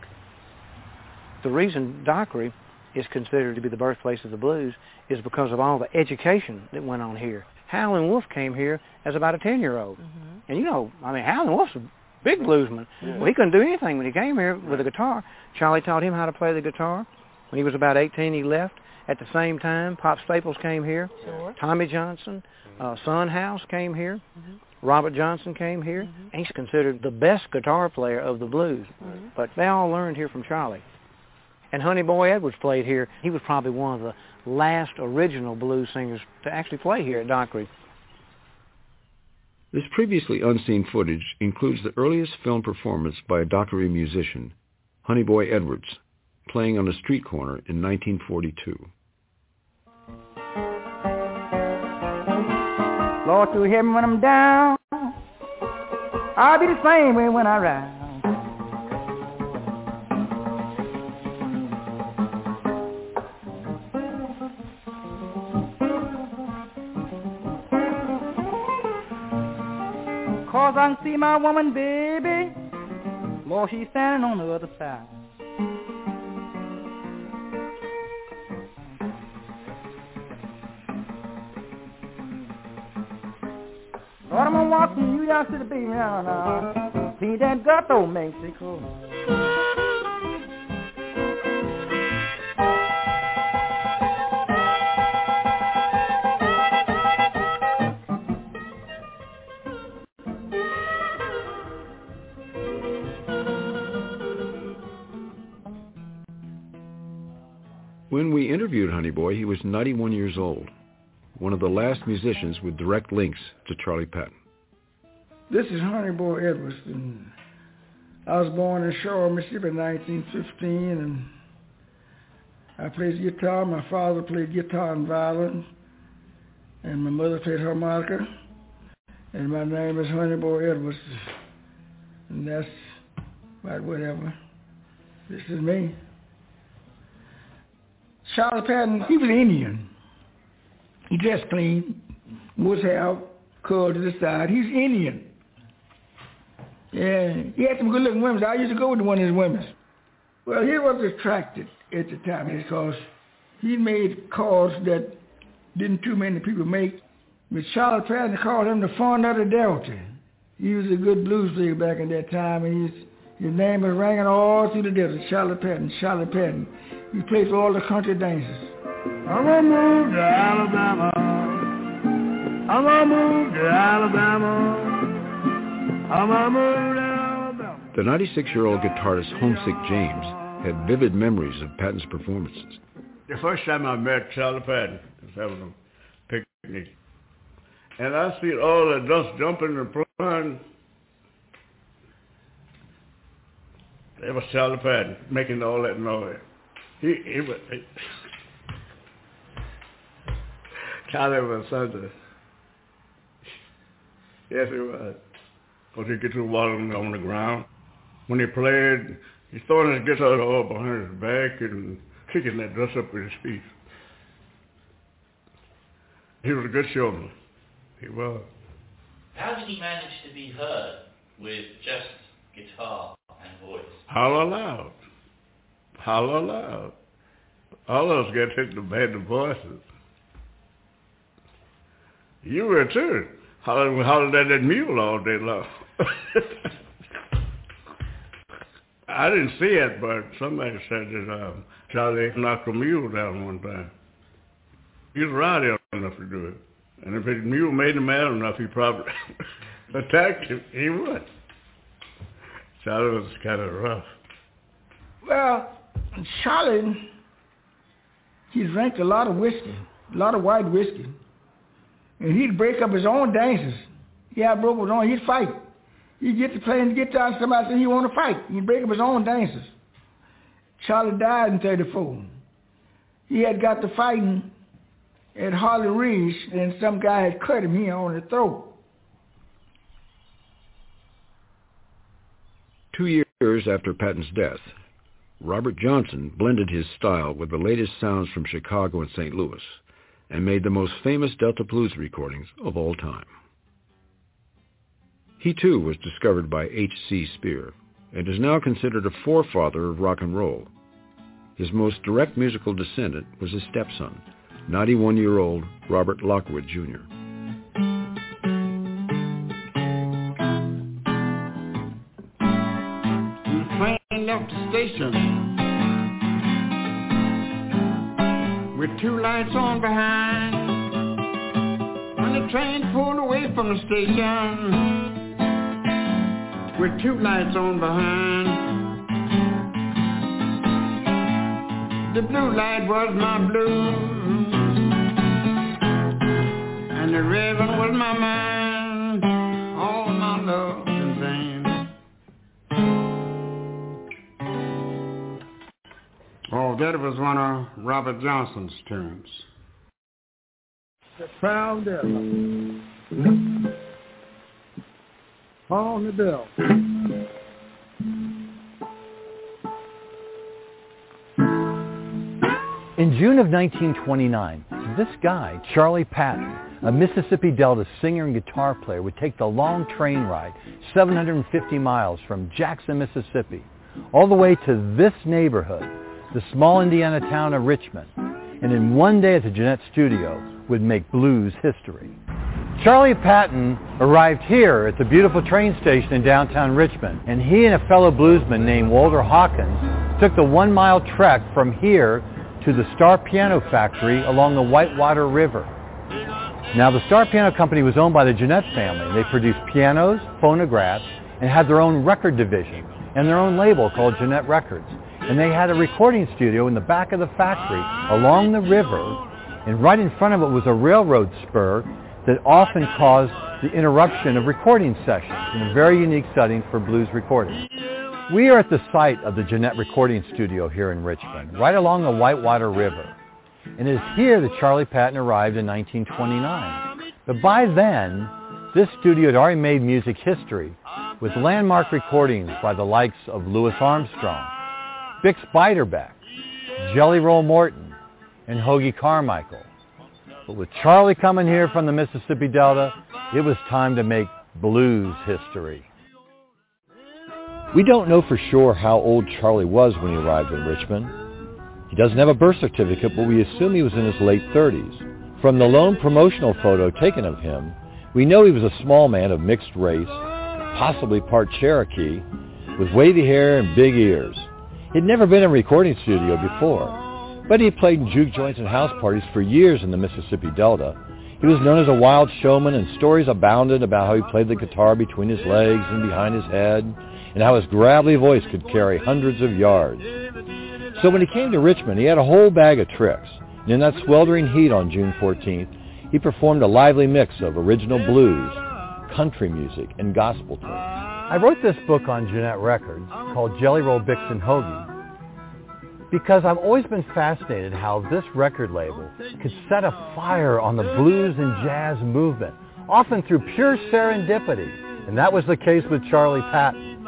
The reason Dockery is considered to be the birthplace of the blues is because of all the education that went on here. Howlin' Wolf came here as about a 10-year-old. And you know, I mean, Howlin' Wolf's a big bluesman. Yeah. Well, he couldn't do anything when he came here with a guitar. Charley taught him how to play the guitar. When he was about 18, he left. At the same time, Pop Staples came here. Sure. Tommy Johnson, uh, Son House came here. Mm-hmm. Robert Johnson came here. And he's considered the best guitar player of the blues. Mm-hmm. But they all learned here from Charley. And Honey Boy Edwards played here. He was probably one of the last original blues singers to actually play here at Dockery. This previously unseen footage includes the earliest film performance by a Dockery musician, Honey Boy Edwards, playing on a street corner in 1942. Lord, when I'm down. I'll be the same way when I ride. Cause I can see my woman, baby. Lord, she's standing on the other side. Lord, I'm gonna walk from New York to the big now, now. See that Gato, Mexico. Interviewed Honey Boy, he was 91 years old, one of the last musicians with direct links to Charley Patton. This is Honey Boy Edwards. And I was born in Shaw, Mississippi in 1915, and I played guitar. My father played guitar and violin, and my mother played harmonica. And my name is Honey Boy Edwards, and that's about whatever. This is me. Charley Patton, he was Indian. He dressed clean, his hair curled to the side. He's Indian. Yeah, he had some good-looking women. I used to go with one of his women. Well, he was attracted at the time because he made calls that didn't too many people make. But Charley Patton called him the fond of the Delta. He was a good blues player back in that time, and his, his name was ringing all through the Delta, Charley Patton, Charley Patton. He played for all the country dances. I'm gonna move to Alabama. I'm gonna move to Alabama. I'm gonna move to Alabama. The 96-year-old guitarist Homesick James had vivid memories of Patton's performances. The first time I met Charley Patton was having a picnic. And I see all the dust jumping and flying. It was Patton making all that noise. He, he was, he, Charley was a, yes he was. Because he get to water on the ground. When he played, he's throwing his guitar all behind his back and kicking that dress up with his feet. He was a good showman. He was. How did he manage to be heard with just guitar voice? Holler loud. Holler loud. All of us got hit the bad the voices. You were too. Hollering, hollering at that mule all day long. I didn't see it, but somebody said that um, Charley knocked a mule down one time. He was rowdy enough to do it. And if his mule made him mad enough, he probably attacked him. He would. Charley was kind of rough. Well, Charley, he drank a lot of whiskey, a lot of white whiskey. And he'd break up his own dances. He had broke his own, he'd fight. He'd get to playing the guitar, and somebody said he want to fight. He'd break up his own dances. Charley died in 34. He had got to fighting at Harley Reese, and some guy had cut him here on the throat. Two years after Patton's death, Robert Johnson blended his style with the latest sounds from Chicago and St. Louis and made the most famous Delta blues recordings of all time. He too was discovered by H.C. Speir and is now considered a forefather of rock and roll. His most direct musical descendant was his stepson, 91-year-old Robert Lockwood, Jr. left the station with two lights on behind. When the train pulled away from the station with two lights on behind. The blue light was my blues, and the red one was my mind. That was one of Robert Johnson's tunes. The Crown Devil. On the bell. In June of 1929, this guy, Charley Patton, a Mississippi Delta singer and guitar player, would take the long train ride, 750 miles from Jackson, Mississippi, all the way to this neighborhood, the small Indiana town of Richmond, and in one day at the Gennett studio would make blues history. Charley Patton arrived here at the beautiful train station in downtown Richmond, and he and a fellow bluesman named Walter Hawkins took the one-mile trek from here to the Star Piano Factory along the Whitewater River. Now, the Star Piano Company was owned by the Gennett family. They produced pianos, phonographs, and had their own record division and their own label called Gennett Records. And they had a recording studio in the back of the factory along the river, and right in front of it was a railroad spur that often caused the interruption of recording sessions in a very unique setting for blues recording. We are at the site of the Gennett Recording Studio here in Richmond, right along the Whitewater River. And it is here that Charley Patton arrived in 1929. But by then, this studio had already made music history with landmark recordings by the likes of Louis Armstrong, Bix Beiderbecke, Jelly Roll Morton, and Hoagy Carmichael. But with Charley coming here from the Mississippi Delta, it was time to make blues history. We don't know for sure how old Charley was when he arrived in Richmond. He doesn't have a birth certificate, but we assume he was in his late 30s. From the lone promotional photo taken of him, we know he was a small man of mixed race, possibly part Cherokee, with wavy hair and big ears. He'd never been in a recording studio before, but he played in juke joints and house parties for years in the Mississippi Delta. He was known as a wild showman, and stories abounded about how he played the guitar between his legs and behind his head, and how his gravelly voice could carry hundreds of yards. So when he came to Richmond, he had a whole bag of tricks. And in that sweltering heat on June 14th, he performed a lively mix of original blues, country music, and gospel tunes. I wrote this book on Gennett Records called Jelly Roll Bixen Hoagy because I've always been fascinated how this record label could set a fire on the blues and jazz movement, often through pure serendipity. And that was the case with Charley Patton.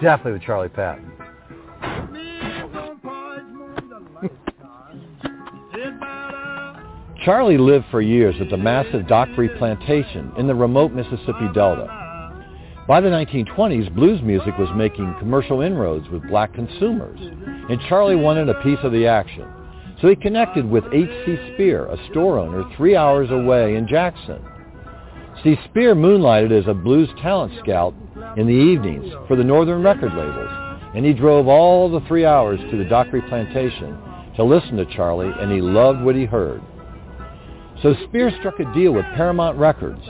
Definitely with Charley Patton. Charley lived for years at the massive Dockery Plantation in the remote Mississippi Delta. By the 1920s, blues music was making commercial inroads with black consumers, and Charley wanted a piece of the action. So he connected with H.C. Speir, a store owner three hours away in Jackson. See, Speir moonlighted as a blues talent scout in the evenings for the Northern record labels, and he drove all the three hours to the Dockery Plantation to listen to Charley, and he loved what he heard. So Speir struck a deal with Paramount Records,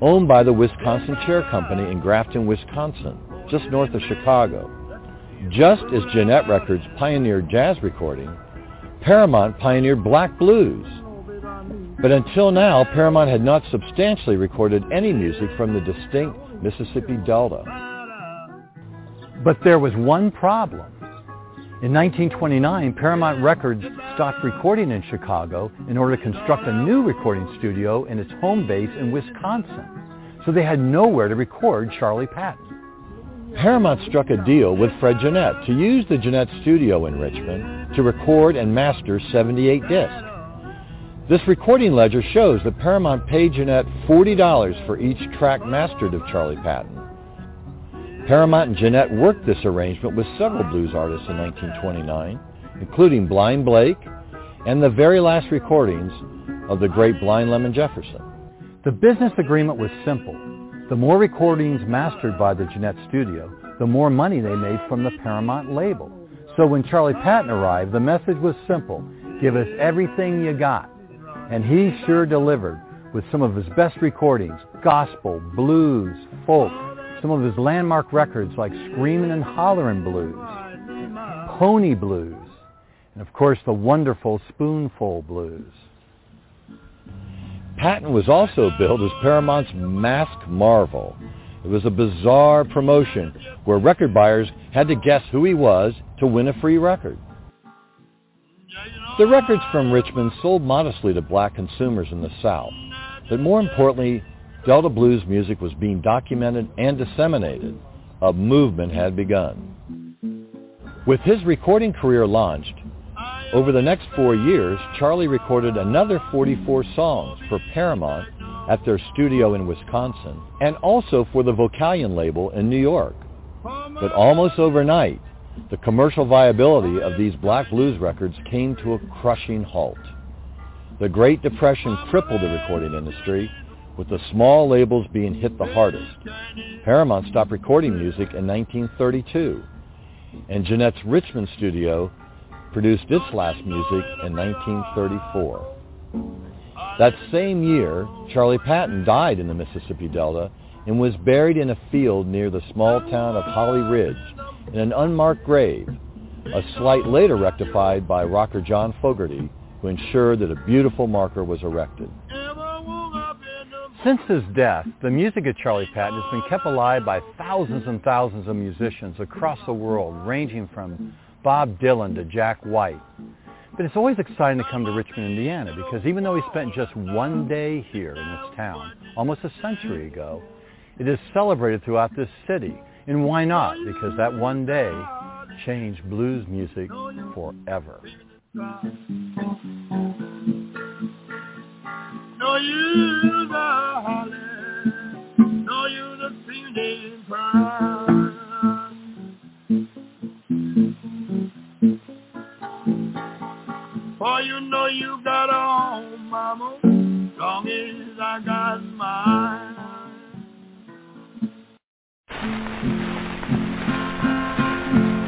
owned by the Wisconsin Chair Company in Grafton, Wisconsin, just north of Chicago. Just as Gennett Records pioneered jazz recording, Paramount pioneered black blues. But until now, Paramount had not substantially recorded any music from the distinct Mississippi Delta. But there was one problem. In 1929, Paramount Records stopped recording in Chicago in order to construct a new recording studio in its home base in Wisconsin. So they had nowhere to record Charley Patton. Paramount struck a deal with Fred Gennett to use the Gennett studio in Richmond to record and master 78 discs. This recording ledger shows that Paramount paid Gennett $40 for each track mastered of Charlie Patton. Paramount and Gennett worked this arrangement with several blues artists in 1929, including Blind Blake and the very last recordings of the great Blind Lemon Jefferson. The business agreement was simple. The more recordings mastered by the Gennett studio, the more money they made from the Paramount label. So when Charley Patton arrived, the message was simple. Give us everything you got. And he sure delivered with some of his best recordings, gospel, blues, folk, some of his landmark records like Screamin' and Hollerin' Blues, Pony Blues, and of course the wonderful Spoonful Blues. Patton was also billed as Paramount's Mask Marvel. It was a bizarre promotion where record buyers had to guess who he was to win a free record. The records from Richmond sold modestly to black consumers in the South, but more importantly, Delta blues music was being documented and disseminated. A movement had begun. With his recording career launched, over the next four years, Charley recorded another 44 songs for Paramount at their studio in Wisconsin and also for the Vocalion label in New York. But almost overnight, the commercial viability of these black blues records came to a crushing halt. The Great Depression crippled the recording industry with the small labels being hit the hardest. Paramount stopped recording music in 1932, and Gennett's Richmond studio produced its last music in 1934. That same year, Charley Patton died in the Mississippi Delta and was buried in a field near the small town of Holly Ridge in an unmarked grave, a slight later rectified by rocker John Fogerty, who ensured that a beautiful marker was erected. Since his death, the music of Charley Patton has been kept alive by thousands and thousands of musicians across the world, ranging from Bob Dylan to Jack White. But it's always exciting to come to Richmond, Indiana, because even though he spent just one day here in this town, almost a century ago, it is celebrated throughout this city. And why not? Because that one day changed blues music forever. No use a no use a. For you know you got mama, long as I got mine.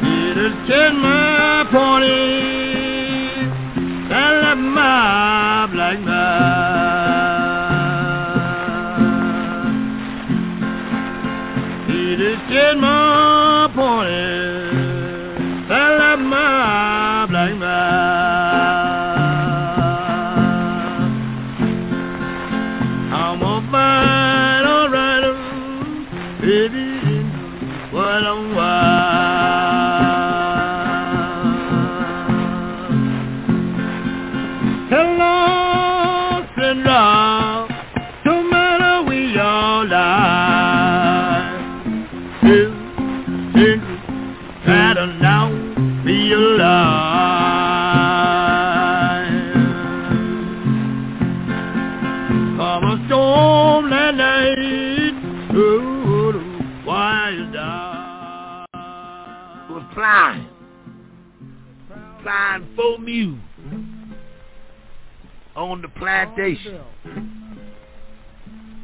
It is ten my pony, my black man. What on plantation.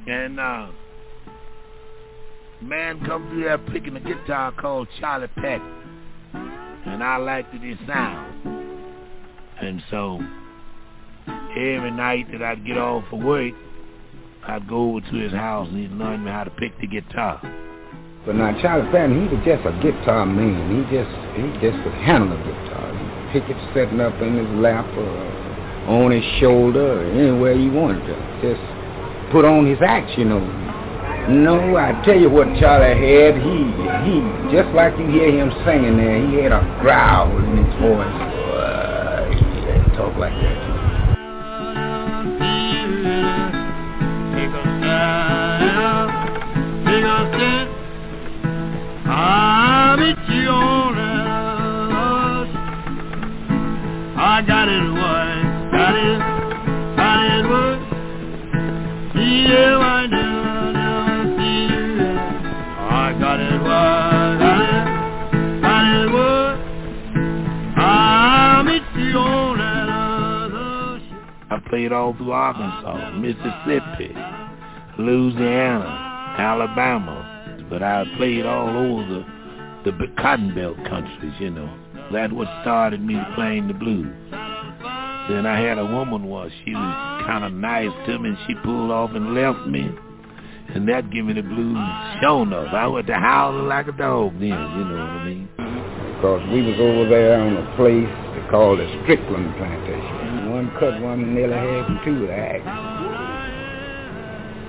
And uh man come through there picking a guitar called Charlie Peck. And I liked his sound. And so every night that I'd get off for work, I'd go over to his house and he'd learn me how to pick the guitar. But now Charley Patton, he was just a guitar man. He just he just could handle a guitar. He'd pick it sitting up in his lap or on his shoulder anywhere he wanted to. Just put on his act, you know. No, I tell you what Charley had. He he just like you hear him singing there. He had a growl in his voice. Uh, he talk like that. Played all through Arkansas, Mississippi, Louisiana, Alabama, but I played all over the the cotton belt countries, you know. That what started me playing the blues. Then I had a woman once. She was kind of nice to me, and she pulled off and left me. And that gave me the blues sure enough. I went to howling like a dog then, you know what I mean? Because we was over there on a place they called the Strickland Plantation. One cut one nearly and two of the axe.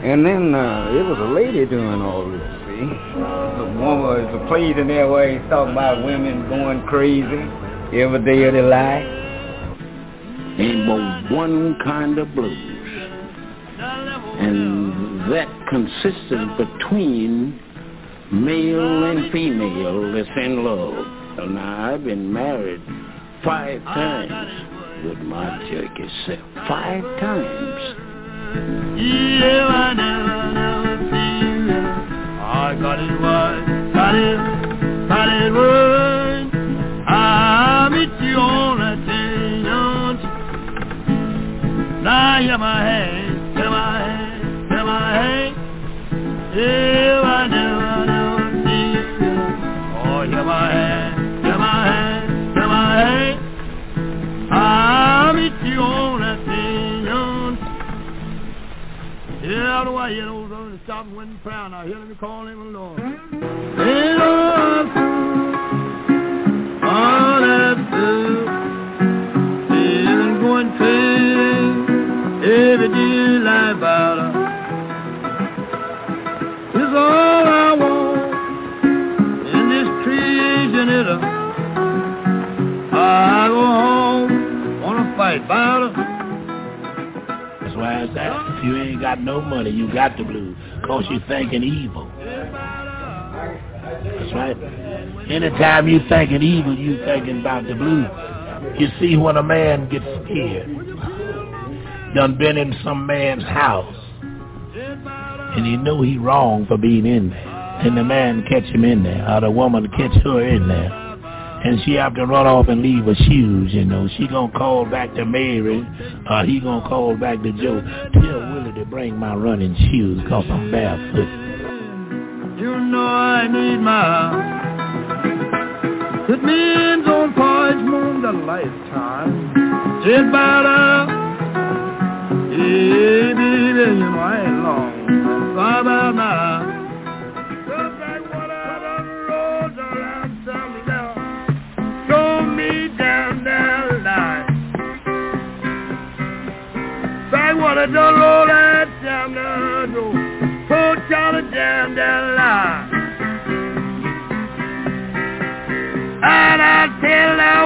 And then uh, it was a lady doing all this, see? The woman was there where he's talking about women going crazy every day of their life. Ain't but one kind of blues. And that consisted between male and female that's in love. Now I've been married five times with my jerky self. Five times. Yeah, I never, never see you. I got it right, got it, got it right. I met you on that thing. Now hear my hand, hear my hand, hear my hand. Yeah, I never out of stop and here, let me call him Lord. Hey, Lord, all that food is going crazy every day like battle. It's all I want in this creation, it I go home, wanna fight battle. Why it's that. If you ain't got no money, you got the blues. Cause you're thinking evil. That's right. Anytime you thinking evil, you thinking about the blues. You see when a man gets scared, done been in some man's house, and he know he wrong for being in there, and the man catch him in there, or the woman catch her in there, and she have to run off and leave her shoes, you know. She gonna call back to Mary, he gonna call back to Joe. Tell Willie to bring my running shoes, cause I'm barefoot. You know I need my It means on Porridge Moon the lifetime Just about up Hey baby, you know I ain't long about now what I done that down the road down that line. And I tell that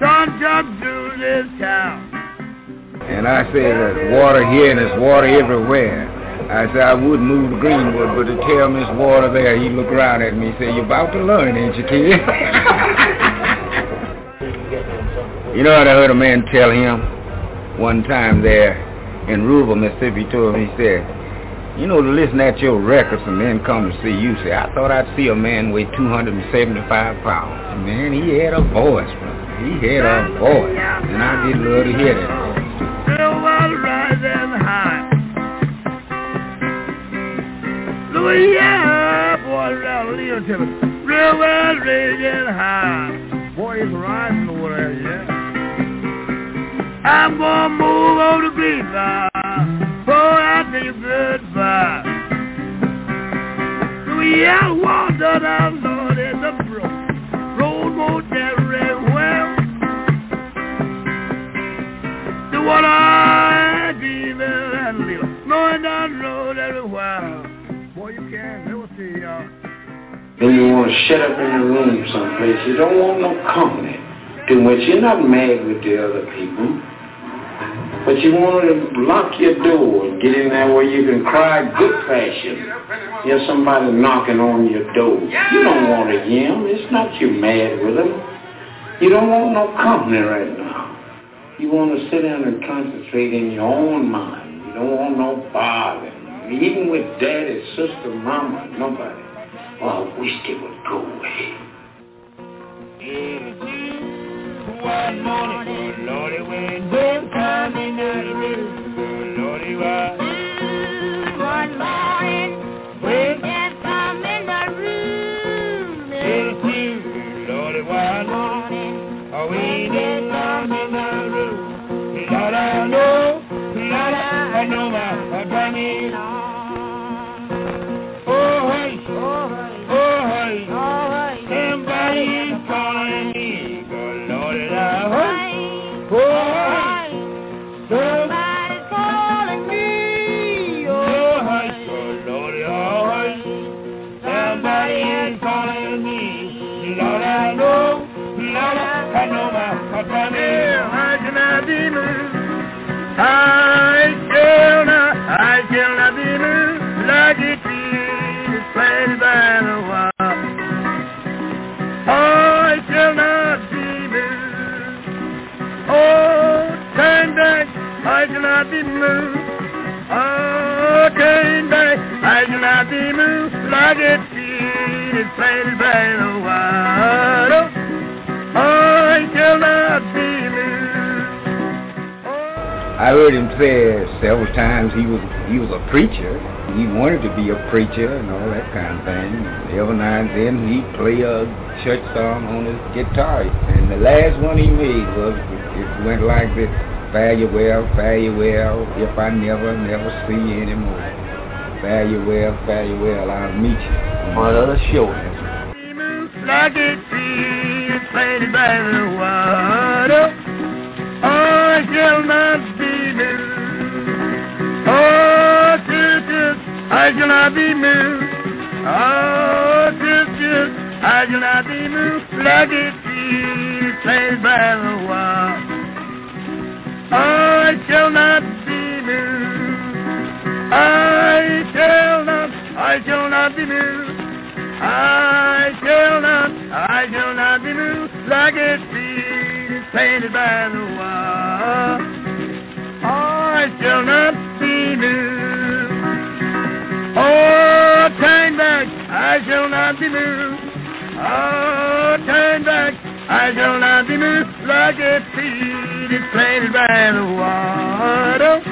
don't jump through this town. And I said, there's water here and there's water everywhere. I said, I would move to Greenwood, but to tell Miss Water there, he looked around at me and said, you're about to learn, ain't you, kid? you know what I heard a man tell him one time there in Rural, Mississippi, told him, he said, you know, to listen at your records and then come to see you, say, I thought I'd see a man weigh 275 pounds. Man, he had a voice, brother. He had a voice. And I did love to hear that voice. Rising high. Louisiana, boy, Leo. Real well raging high. Boy, it's rising over there, yeah. I'm gonna move over to Greenville. Before I say goodbye. Louisiana water down Lord in the brook. Road won't well. The water demon and little. Going down the road everywhere. Boy, you can't never see y'all. Then you want to shut up in your room someplace. You don't want no company too much. You're not mad with the other people. But you want to lock your door and get in there where you can cry good fashion. There's somebody knocking on your door. You don't want to hear him. It's not you mad with him. You don't want no company right now. You want to sit down and concentrate in your own mind. You don't want no bothering. Even with daddy, sister, mama, nobody. Oh, I wish they would go away. One morning, oh Lordy, when them coming out of room, oh Lordy, why? One morning, I shall not, I shall not be moved like tree is planted by the water. I shall not be moved. Oh, turn back, I shall not be moved. Oh, turn back, I shall not be moved like planted by the water. I shall not be moved. I heard him say several times he was he was a preacher. He wanted to be a preacher and all that kind of thing. Every now and then he'd play a church song on his guitar. And the last one he made was it went like this: Fare you well, fare you well, if I never, never see you anymore. Fare you well, fare you well, I'll meet you on another show. like planted by the water. Oh, oh, I shall not be moved. Oh, sisters, I shall not be moved. Oh, sisters, I shall not be moved like a tree planted by the water. Oh, I shall not be moved. I shall not, I shall not be moved. I shall not, I shall not be moved like a tree planted by the water. I shall not be moved. Oh, turn back, I shall not be moved. Oh, turn back, I shall not be moved like a tree planted by the water.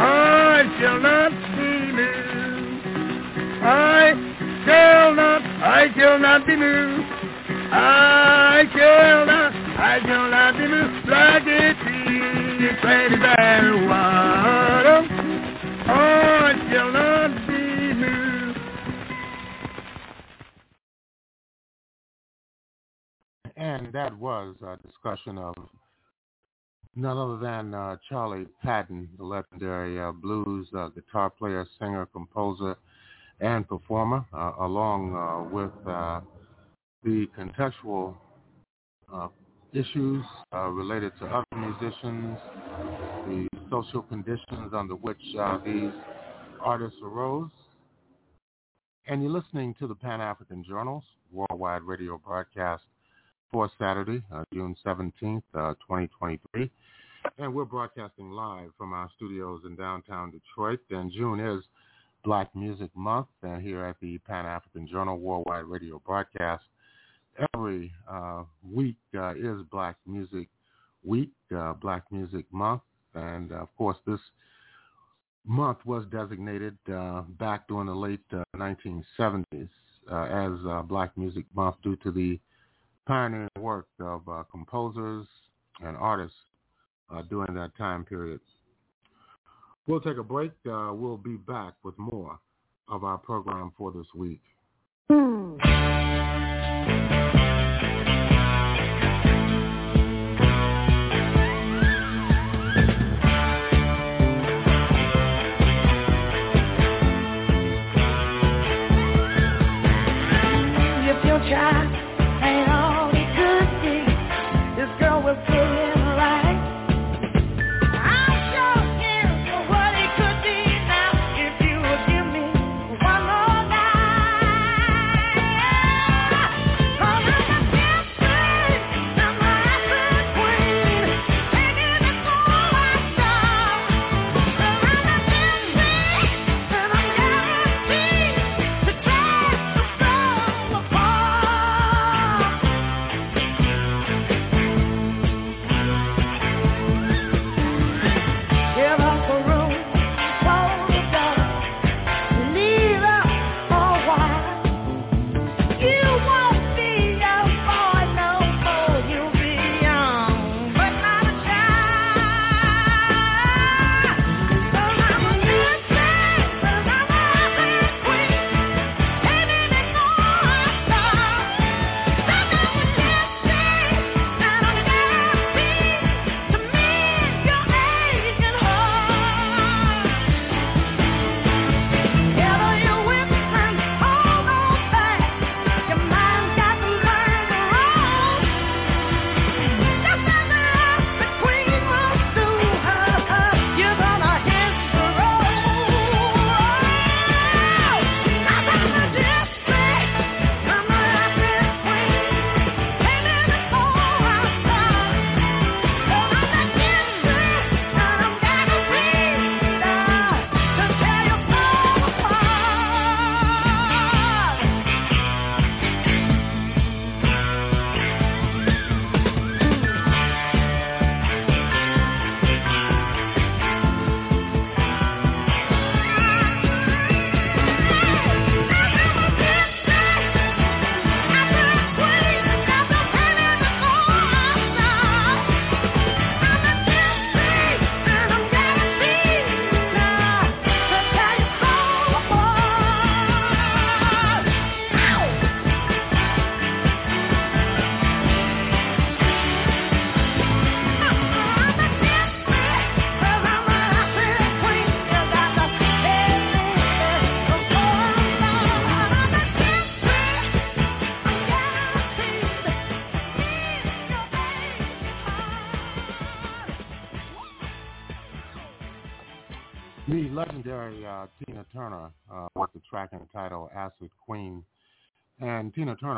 Oh, I shall not be moved. I shall not, I shall not be moved. I not, I not like a tree that's planted by the water. Shall not be moved. And that was a discussion of none other than uh, Charley Patton, the legendary uh, blues uh, guitar player, singer, composer, and performer, uh, along uh, with uh, the contextual uh, issues uh, related to other musicians, the social conditions under which uh, these artists arose. And you're listening to the Pan-African Journals worldwide radio broadcast for Saturday, uh, June 17th, uh, 2023. And we're broadcasting live from our studios in downtown Detroit. And June is Black Music Month And here at the Pan-African Journal worldwide radio broadcast. Every uh, week uh, is Black Music Week, uh, Black Music Month. And of course, this month was designated uh, back during the late uh, 1970s uh, as uh, Black Music Month due to the pioneering work of uh, composers and artists uh, during that time period. We'll take a break. Uh, we'll be back with more of our program for this week. If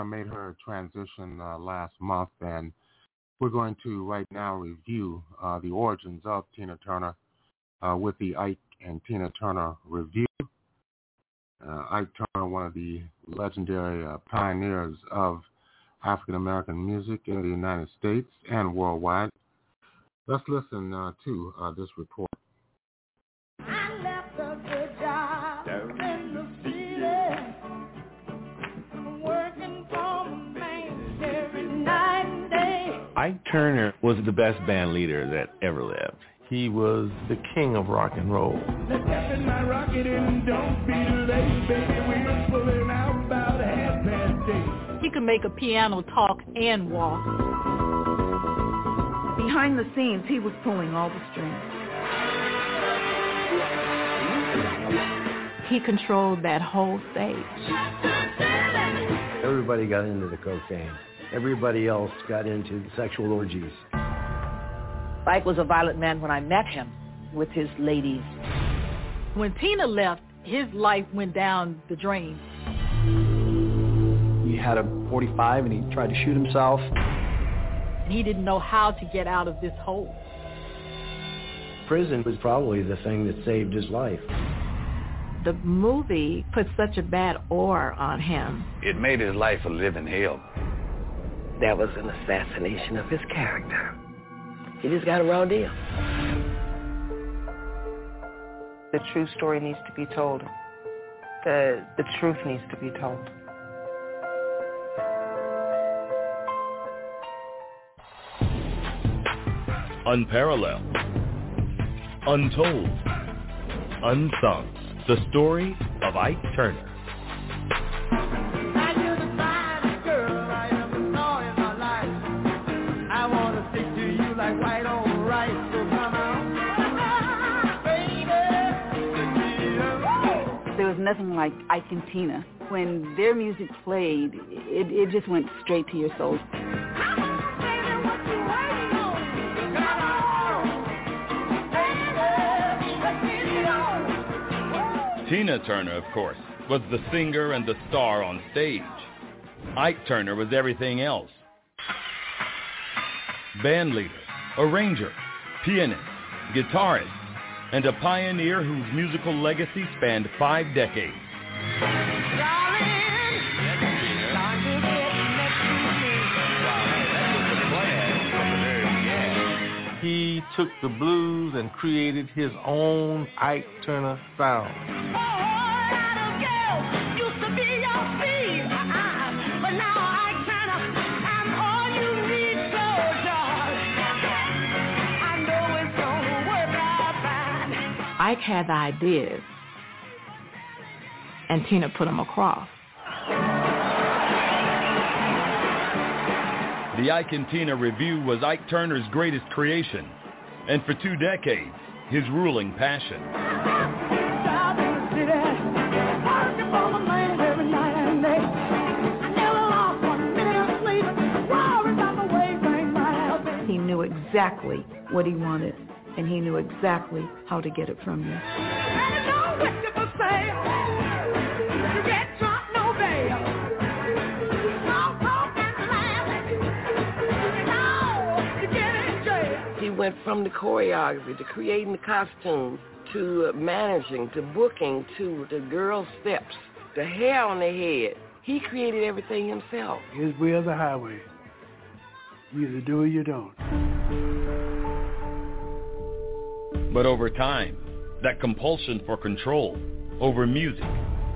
Made her transition uh, last month, and we're going to right now review uh, the origins of Tina Turner uh, with the Ike and Tina Turner Revue. Uh, Ike Turner, one of the legendary uh, pioneers of African American music in the United States and worldwide. Let's listen uh, to this report. Ike Turner was the best band leader that ever lived. He was the king of rock and roll. Let's step in my rocket and don't be late, baby. We're pulling out about half past eight. He could make a piano talk and walk. Behind the scenes, he was pulling all the strings. He controlled that whole stage. Everybody got into the cocaine. Everybody else got into sexual orgies. Ike was a violent man when I met him with his ladies. When Tina left, his life went down the drain. He had a 45 and he tried to shoot himself. And he didn't know how to get out of this hole. Prison was probably the thing that saved his life. The movie put such a bad aura on him. It made his life a living hell. That was an assassination of his character. He just got a raw deal. The true story needs to be told. The, the truth needs to be told. Unparalleled. Untold. Unsung. The story of Ike Turner. Nothing like Ike and Tina. When their music played, it, it just went straight to your soul. Tina Turner, of course, was the singer and the star on stage. Ike Turner was everything else. Band leader, arranger, pianist, guitarist, and a pioneer whose musical legacy spanned five decades. He took the blues and created his own Ike Turner sound. Ike had ideas, and Tina put them across. The Ike and Tina Revue was Ike Turner's greatest creation, and for two decades, his ruling passion. He knew exactly what he wanted, and he knew exactly how to get it from you. He went from the choreography to creating the costume to uh, managing to booking to the girl steps, the hair on the head. He created everything himself. His way of the highway. You either do or you don't. But over time, that compulsion for control over music,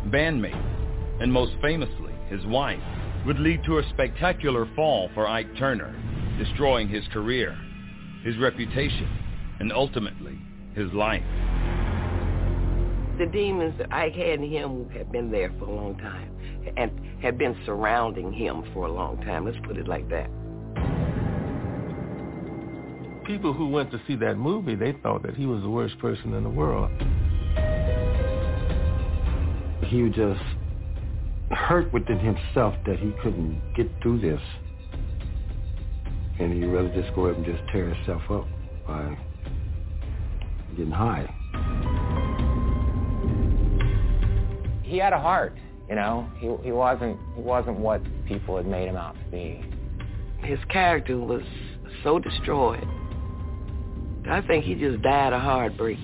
bandmates, and most famously, his wife, would lead to a spectacular fall for Ike Turner, destroying his career, his reputation, and ultimately, his life. The demons that Ike had in him had been there for a long time and had been surrounding him for a long time. Let's put it like that. People who went to see that movie, they thought that he was the worst person in the world. He was just hurt within himself that he couldn't get through this. And he'd rather just go up and just tear himself up by getting high. He had a heart, you know. He he wasn't he wasn't what people had made him out to be. His character was so destroyed. I think he just died of heartbreak.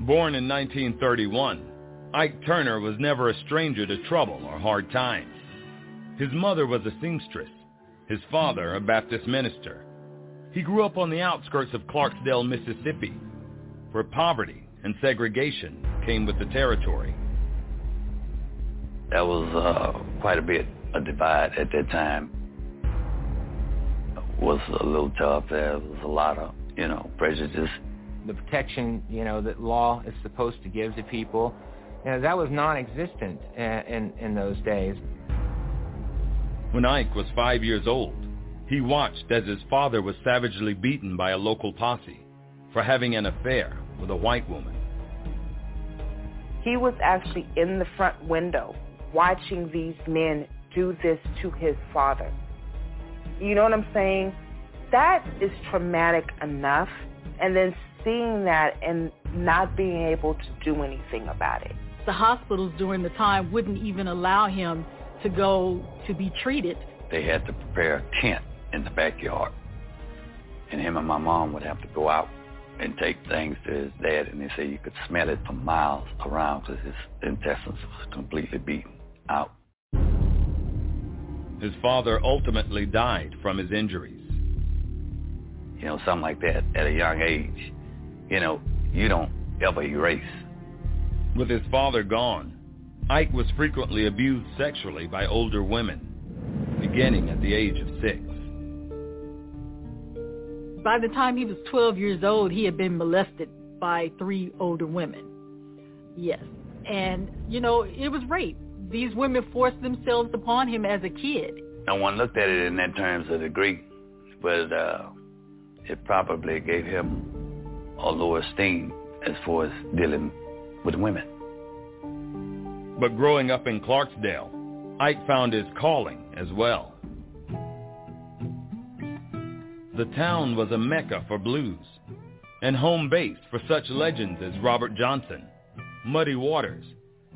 Born in 1931, Ike Turner was never a stranger to trouble or hard times. His mother was a seamstress, his father a Baptist minister. He grew up on the outskirts of Clarksdale, Mississippi, where poverty and segregation came with the territory. That was uh, quite a bit a divide at that time. It was a little tough. There was a lot of, you know, prejudice. The protection, you know, that law is supposed to give to people, you know, that was non-existent uh, in, in those days. When Ike was five years old, he watched as his father was savagely beaten by a local posse for having an affair with a white woman. He was actually in the front window watching these men do this to his father. You know what I'm saying? That is traumatic enough. And then seeing that and not being able to do anything about it. The hospitals during the time wouldn't even allow him to go to be treated. They had to prepare a tent in the backyard. And him and my mom would have to go out and take things to his dad, and they say you could smell it for miles around because his intestines was completely beaten out. His father ultimately died from his injuries. You know, something like that at a young age, you know, you don't ever erase. With his father gone, Ike was frequently abused sexually by older women, beginning at the age of six. By the time he was 12 years old, he had been molested by three older women. Yes. And, you know, it was rape. These women forced themselves upon him as a kid. No one looked at it in that terms of the Greek, but uh, it probably gave him a lower esteem as far as dealing with women. But growing up in Clarksdale, Ike found his calling as well. The town was a mecca for blues and home base for such legends as Robert Johnson, Muddy Waters,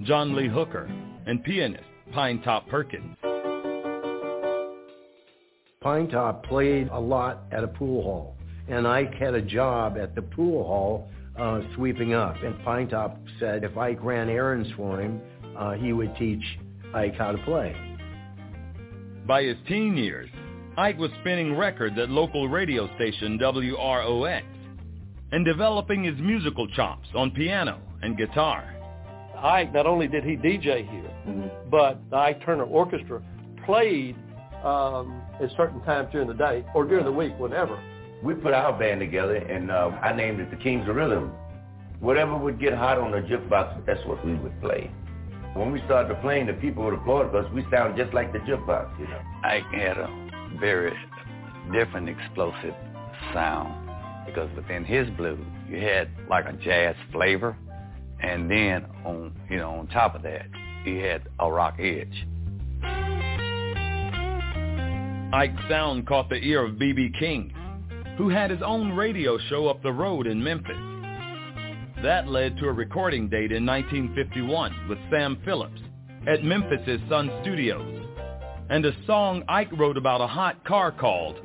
John Lee Hooker, and pianist Pinetop Perkins. Pinetop played a lot at a pool hall, and Ike had a job at the pool hall uh, sweeping up. And Pinetop said if Ike ran errands for him, uh, he would teach Ike how to play. By his teen years, Ike was spinning records at local radio station WROX and developing his musical chops on piano and guitar. Ike, not only did he DJ here, mm-hmm. but the Ike Turner Orchestra played um, at certain times during the day or during the week, whenever. We put our band together, and uh, I named it the Kings of Rhythm. Whatever would get hot on the jukebox, that's what we would play. When we started playing, the people would applaud because we sound just like the jukebox, you know. Ike had a very different explosive sound because within his blues you had like a jazz flavor and then on you know on top of that he had a rock edge. Ike's sound caught the ear of B.B. King, who had his own radio show up the road in Memphis. That led to a recording date in 1951 with Sam Phillips at Memphis' Sun Studios and a song Ike wrote about a hot car called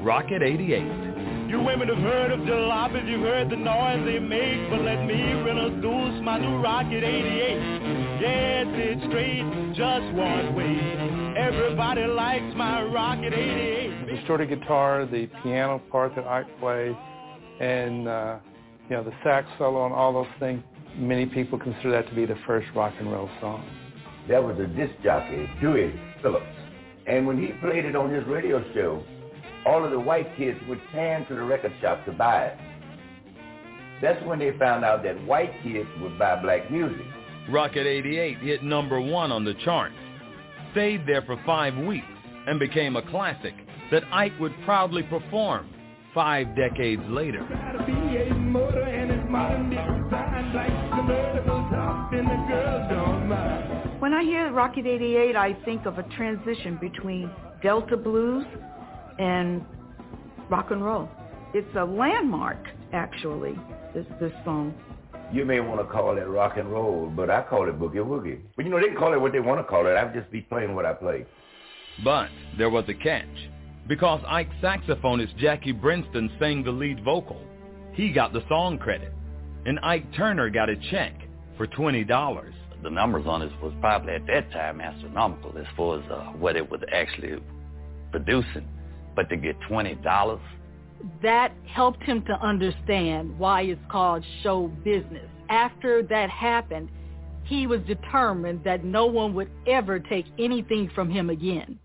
Rocket 88. You women have heard of jalopies, you've heard the noise they make, but let me introduce my new Rocket 88. Yes, it's straight, just one way. Everybody likes my Rocket 88. The distorted guitar, the piano part that I play, and uh, you know the sax solo and all those things. Many people consider that to be the first rock and roll song. That was a disc jockey, Dewey Phillips. And when he played it on his radio show, all of the white kids would tan to the record shop to buy it. That's when they found out that white kids would buy black music. Rocket 88 hit number one on the charts, stayed there for five weeks, and became a classic that Ike would proudly perform five decades later. When I hear Rocket 88, I think of a transition between Delta blues and rock and roll. It's a landmark, actually, this, this song. You may want to call it rock and roll, but I call it boogie woogie. But you know, they can call it what they want to call it. I'll just be playing what I play. But there was a catch. Because Ike's saxophonist Jackie Brenston sang the lead vocal, he got the song credit and Ike Turner got a check for $20. The numbers on it was probably at that time astronomical as far as uh, what it was actually producing. But to get $20, that helped him to understand why it's called show business. After that happened, he was determined that no one would ever take anything from him again.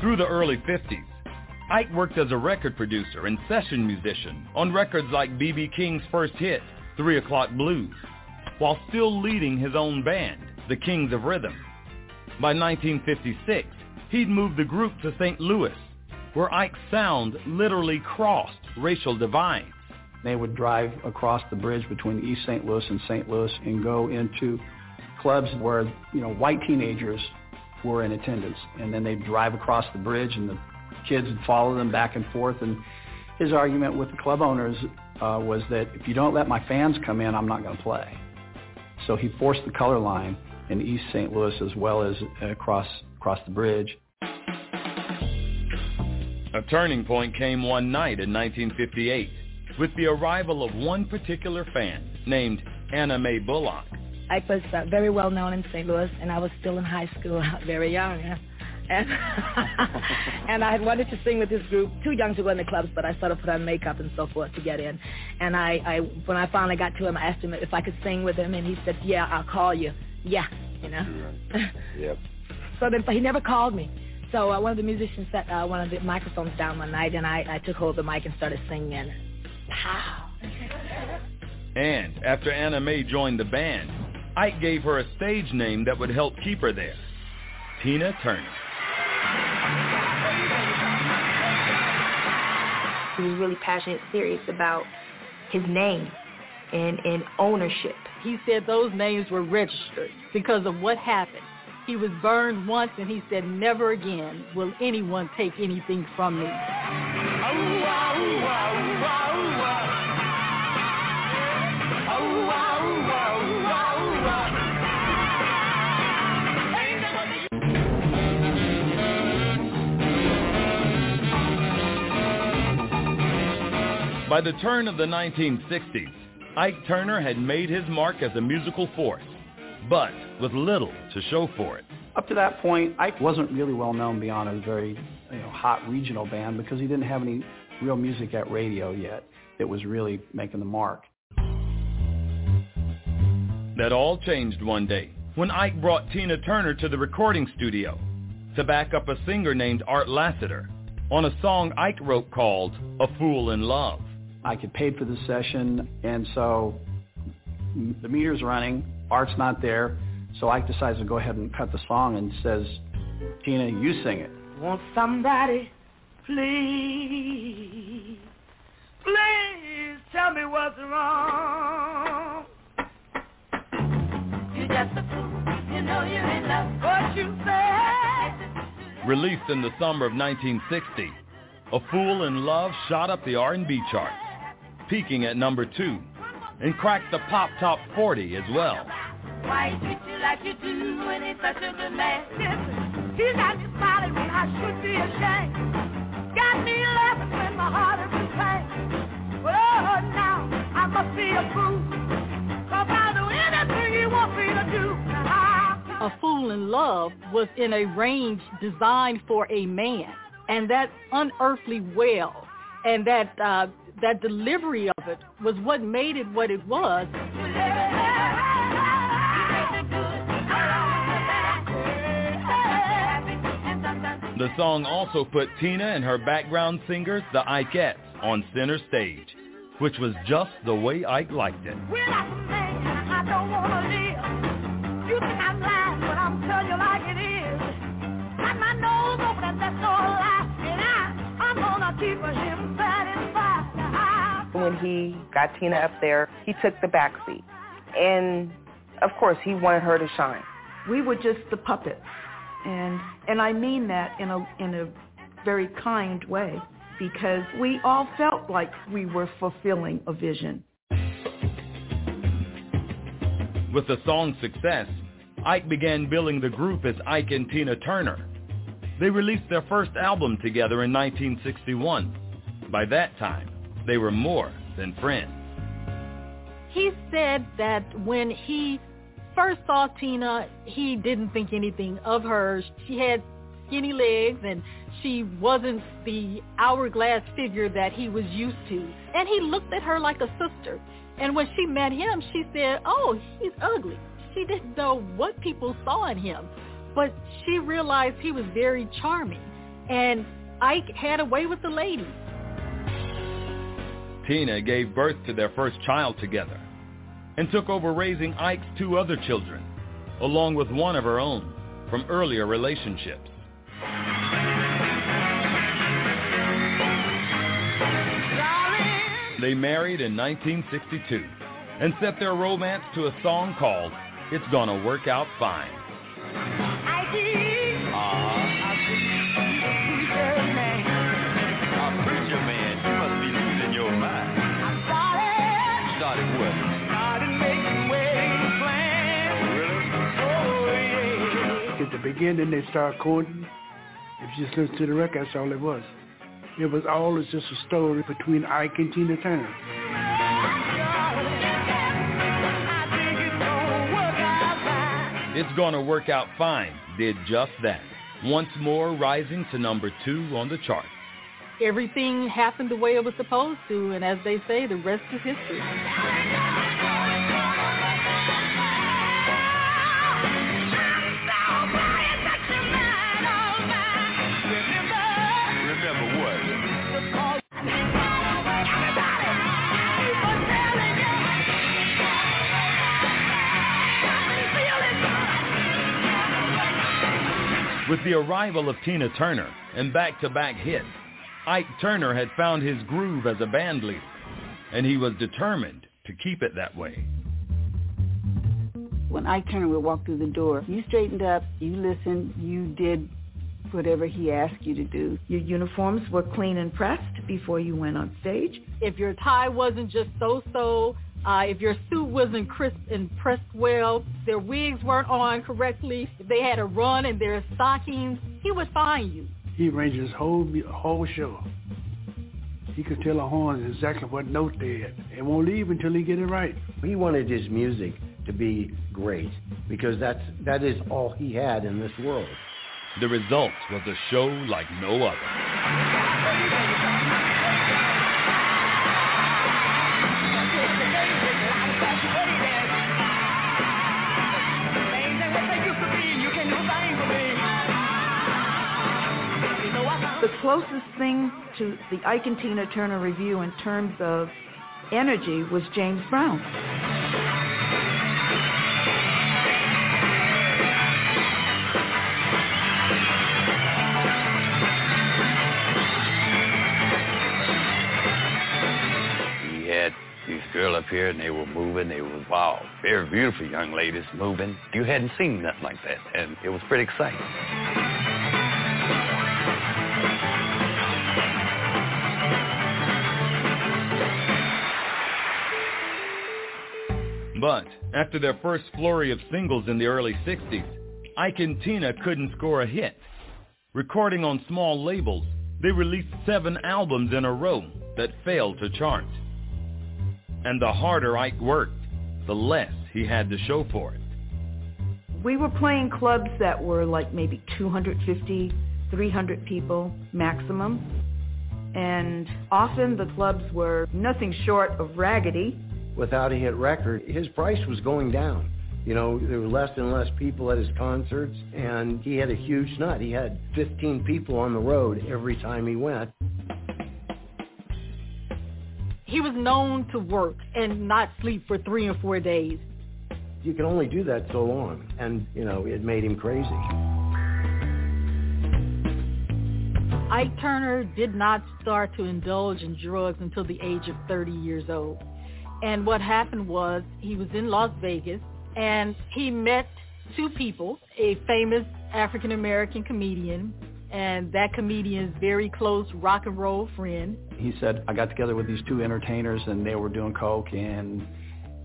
Through the early 50s, Ike worked as a record producer and session musician on records like B.B. King's first hit, Three O'Clock Blues, while still leading his own band, the Kings of Rhythm. By 1956, he'd moved the group to St. Louis, where Ike's sound literally crossed racial divides. They would drive across the bridge between East St. Louis and St. Louis and go into clubs where, you know, white teenagers were in attendance. And then they'd drive across the bridge and the kids would follow them back and forth. And his argument with the club owners uh, was that if you don't let my fans come in, I'm not going to play. So he forced the color line in East St. Louis as well as across across the bridge. A turning point came one night in 1958 with the arrival of one particular fan named Anna Mae Bullock. I was uh, very well known in St. Louis, and I was still in high school, very young. Yeah. And, and I had wanted to sing with this group, too young to go in the clubs, but I sort of put on makeup and so forth to get in. And I, I, when I finally got to him, I asked him if I could sing with him, and he said, "Yeah, I'll call you." Yeah, you know. yep. So then, but he never called me. So uh, one of the musicians set uh, one of the microphones down one night, and I, I took hold of the mic and started singing. Pow. And after Anna Mae joined the band, Ike gave her a stage name that would help keep her there. Tina Turner. He was really passionate, serious about his name and, and ownership. He said those names were registered because of what happened. He was burned once and he said, never again will anyone take anything from me. By the turn of the 1960s, Ike Turner had made his mark as a musical force, but with little to show for it. Up to that point, Ike wasn't really well known beyond a very you know, hot regional band because he didn't have any real music at radio yet that was really making the mark. That all changed one day when Ike brought Tina Turner to the recording studio to back up a singer named Art Lassiter on a song Ike wrote called A Fool in Love. I get paid for the session, and so the meter's running. Art's not there, so Ike decides to go ahead and cut the song and says, "Tina, you sing it." Want somebody, please, please tell me what's wrong. You just a fool, you know you're in love. What you say? Released in the summer of 1960, A Fool in Love shot up the R&B charts peaking at number two, and cracked the Pop Top 40 as well. Why you treat you like you do when he's such a good man? Listen, he got me smiling when I should be ashamed. Got me laughing when my heart is in pain. But oh, now I must be a fool. Cause I'll do anything he wants me to do. A Fool in Love was in a range designed for a man. And that unearthly wail and that uh, that delivery of it was what made it what it was. The song also put Tina and her background singers, the Ikettes, on center stage, which was just the way Ike liked it. keep him when he got Tina up there, he took the back seat. And of course, he wanted her to shine. We were just the puppets. And and I mean that in a in a very kind way because we all felt like we were fulfilling a vision. With the song's success, Ike began billing the group as Ike and Tina Turner. They released their first album together in 1961. By that time, they were more than friends. He said that when he first saw Tina, he didn't think anything of her. She had skinny legs and she wasn't the hourglass figure that he was used to. And he looked at her like a sister. And when she met him, she said, oh, he's ugly. She didn't know what people saw in him. But she realized he was very charming. And Ike had a way with the ladies. Tina gave birth to their first child together and took over raising Ike's two other children, along with one of her own from earlier relationships. They married in 1962 and set their romance to a song called It's Gonna Work Out Fine. The beginning, they start courting. If you just listen to the record, that's all it was. It was all always just a story between Ike and Tina Turner. It's Gonna Work Out Fine did just that, once more rising to number two on the chart. Everything happened the way it was supposed to, and as they say, the rest is history. With the arrival of Tina Turner and back-to-back hits, Ike Turner had found his groove as a band leader, and he was determined to keep it that way. When Ike Turner would walk through the door, you straightened up, you listened, you did whatever he asked you to do. Your uniforms were clean and pressed before you went on stage. If your tie wasn't just so-so, uh, if your suit wasn't crisp and pressed well, their wigs weren't on correctly, if they had a run in their stockings, he would fine you. He arranged his whole whole show. He could tell the horns exactly what note they had, and won't leave until he get it right. He wanted his music to be great because that's that is all he had in this world. The result was a show like no other. The closest thing to the Ike and Tina Turner Revue in terms of energy was James Brown. He had these girls up here and they were moving. They were, wow, very beautiful young ladies moving. You hadn't seen nothing like that. And it was pretty exciting. But after their first flurry of singles in the early 60s, Ike and Tina couldn't score a hit. Recording on small labels, they released seven albums in a row that failed to chart. And the harder Ike worked, the less he had to show for it. We were playing clubs that were like maybe 250, 300 people maximum. And often the clubs were nothing short of raggedy. Without a hit record, his price was going down. You know, there were less and less people at his concerts, and he had a huge nut. He had 15 people on the road every time he went. He was known to work and not sleep for three or four days. You can only do that so long, and, you know, it made him crazy. Ike Turner did not start to indulge in drugs until the age of 30 years old. And what happened was he was in Las Vegas and he met two people, a famous African American comedian and that comedian's very close rock and roll friend. He said, I got together with these two entertainers and they were doing coke and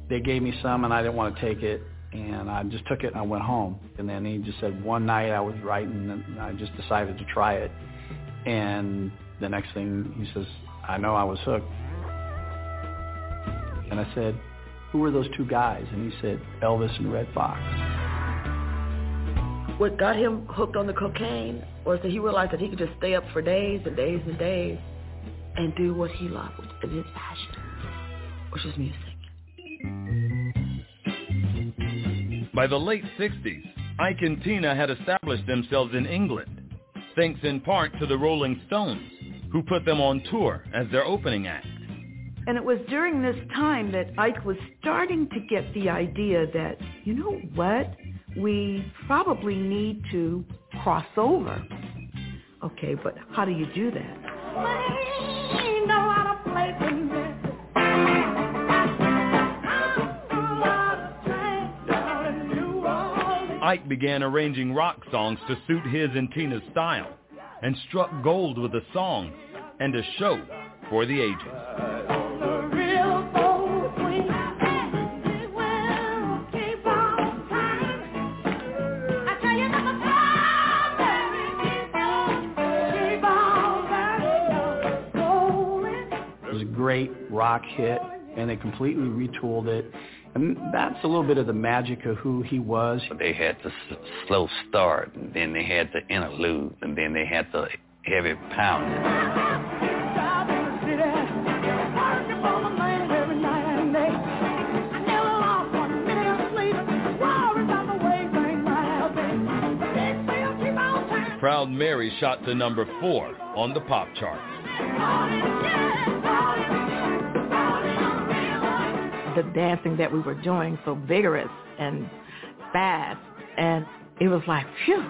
they gave me some and I didn't want to take it and I just took it and I went home. And then he just said one night I was writing and I just decided to try it. And the next thing he says, I know I was hooked. And I said, who were those two guys? And he said, Elvis and Redd Foxx. What got him hooked on the cocaine was that he realized that he could just stay up for days and days and days and do what he loved and his passion, which is music. By the late 60s, Ike and Tina had established themselves in England, thanks in part to the Rolling Stones, who put them on tour as their opening act. And it was during this time that Ike was starting to get the idea that, you know what, we probably need to cross over. Okay, but how do you do that? Ike began arranging rock songs to suit his and Tina's style and struck gold with a song and a show for the ages. Rock hit, and they completely retooled it. And that's a little bit of the magic of who he was. They had the s- slow start, and then they had the interlude, and then they had the heavy pounding. Proud Mary shot to number four on the pop chart. The dancing that we were doing so vigorous and fast, and it was like, phew.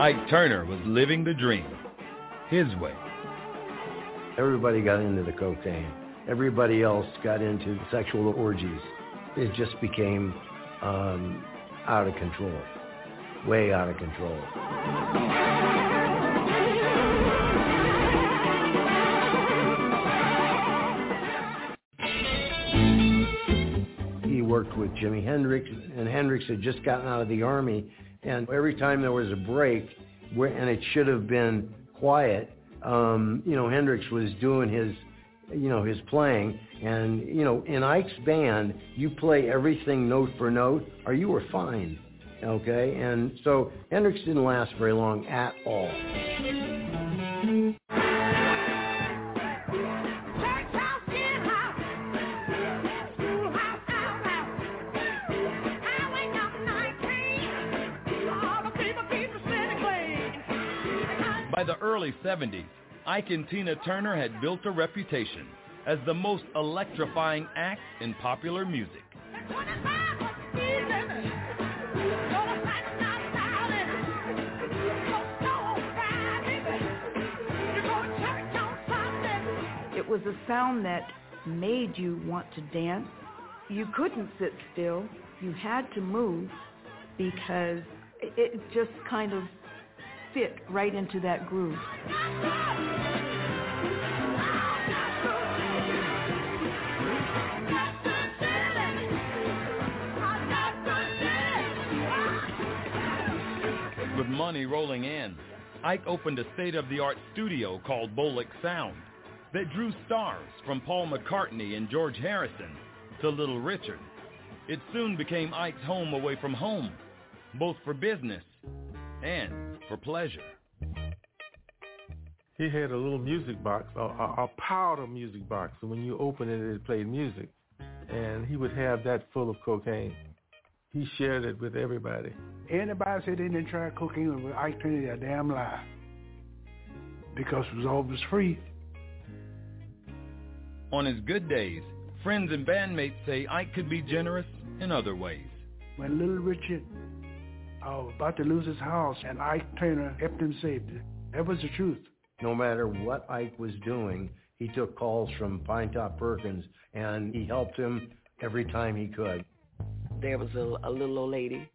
Ike Turner was living the dream, his way. Everybody got into the cocaine. Everybody else got into sexual orgies. It just became um, out of control, way out of control. Worked with Jimi Hendrix, and Hendrix had just gotten out of the army, and every time there was a break, and it should have been quiet, um, you know, Hendrix was doing his, you know, his playing, and you know, in Ike's band, you play everything note for note, or you were fine, okay? And so Hendrix didn't last very long at all. By the early 70s, Ike and Tina Turner had built a reputation as the most electrifying act in popular music. It was a sound that made you want to dance. You couldn't sit still. You had to move because it just kind of fit right into that groove. With money rolling in, Ike opened a state-of-the-art studio called Bolic Sound that drew stars from Paul McCartney and George Harrison to Little Richard. It soon became Ike's home away from home, both for business and for pleasure. He had a little music box, a, a, a powder music box. So when you open it, it played music. And he would have that full of cocaine. He shared it with everybody. Anybody said they didn't try cocaine with Ike Turner, they're a damn lie. Because it was always free. On his good days, friends and bandmates say Ike could be generous in other ways. When Little Richard was about to lose his house, and Ike Turner helped him save it. That was the truth. No matter what Ike was doing, he took calls from Pinetop Perkins, and he helped him every time he could. There was a, a little old lady.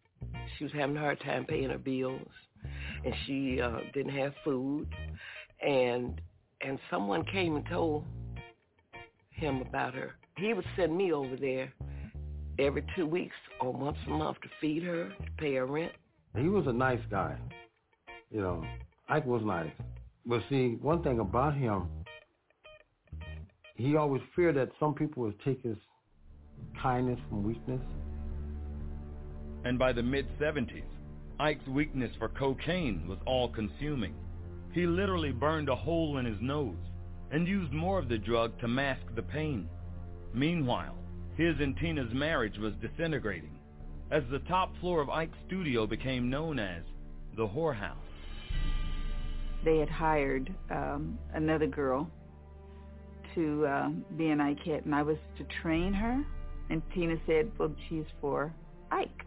She was having a hard time paying her bills, and she uh, didn't have food. And and someone came and told him about her. He would send me over there every two weeks or once a month to feed her, to pay her rent. He was a nice guy. You know, Ike was nice. But see, one thing about him, he always feared that some people would take his kindness from weakness. And by the mid-70s, Ike's weakness for cocaine was all-consuming. He literally burned a hole in his nose and used more of the drug to mask the pain. Meanwhile, his and Tina's marriage was disintegrating as the top floor of Ike's studio became known as the whorehouse. They had hired um, another girl to uh, be an Ikette, and I was to train her. And Tina said, well, she's for Ike.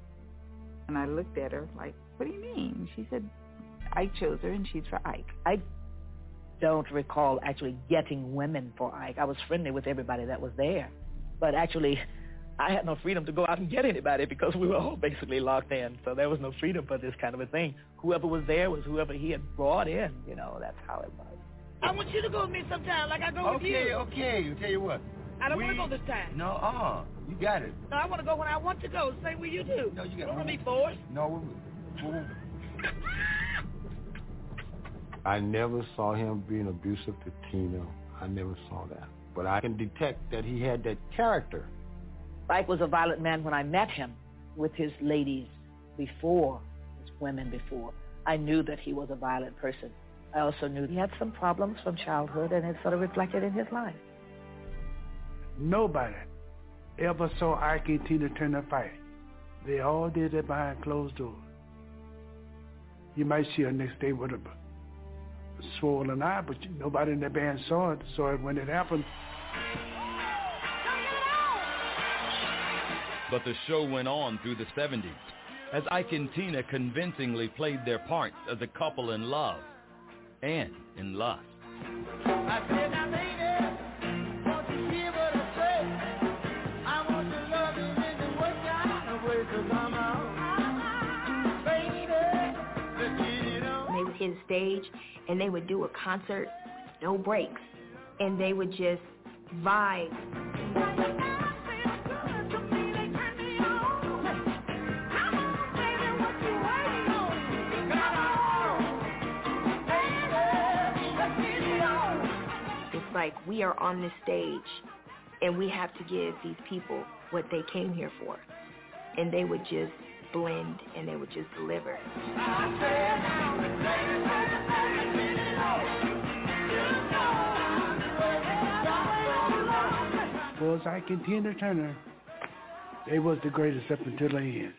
And I looked at her like, what do you mean? She said, Ike chose her, and she's for Ike. I don't recall actually getting women for Ike. I was friendly with everybody that was there. But actually, I had no freedom to go out and get anybody because we were all basically locked in. So there was no freedom for this kind of a thing. Whoever was there was whoever he had brought in. You know, that's how it was. I want you to go with me sometime, like I go with you. Okay, okay. I'll tell you what. I don't we... want to go this time. No, uh, you got it. No, I want to go when I want to go. Same way you do. No, you got. Don't want to be forced. No, we, we, I never saw him being abusive to Tina. I never saw that. But I can detect that he had that character. Ike was a violent man when I met him with his ladies before, his women before. I knew that he was a violent person. I also knew he had some problems from childhood and it sort of reflected in his life. Nobody ever saw Ike and Tina Turner fight. They all did it behind closed doors. You might see her next day with a swollen eye, but nobody in the band saw it. Saw it when it happened. But the show went on through the 70s as Ike and Tina convincingly played their parts as a couple in love and in lust. They would hit a stage and they would do a concert, no breaks, and they would just vibe. Like we are on this stage and we have to give these people what they came here for. And they would just blend and they would just deliver. Was Ike and Tina Turner. They was the greatest up until the end.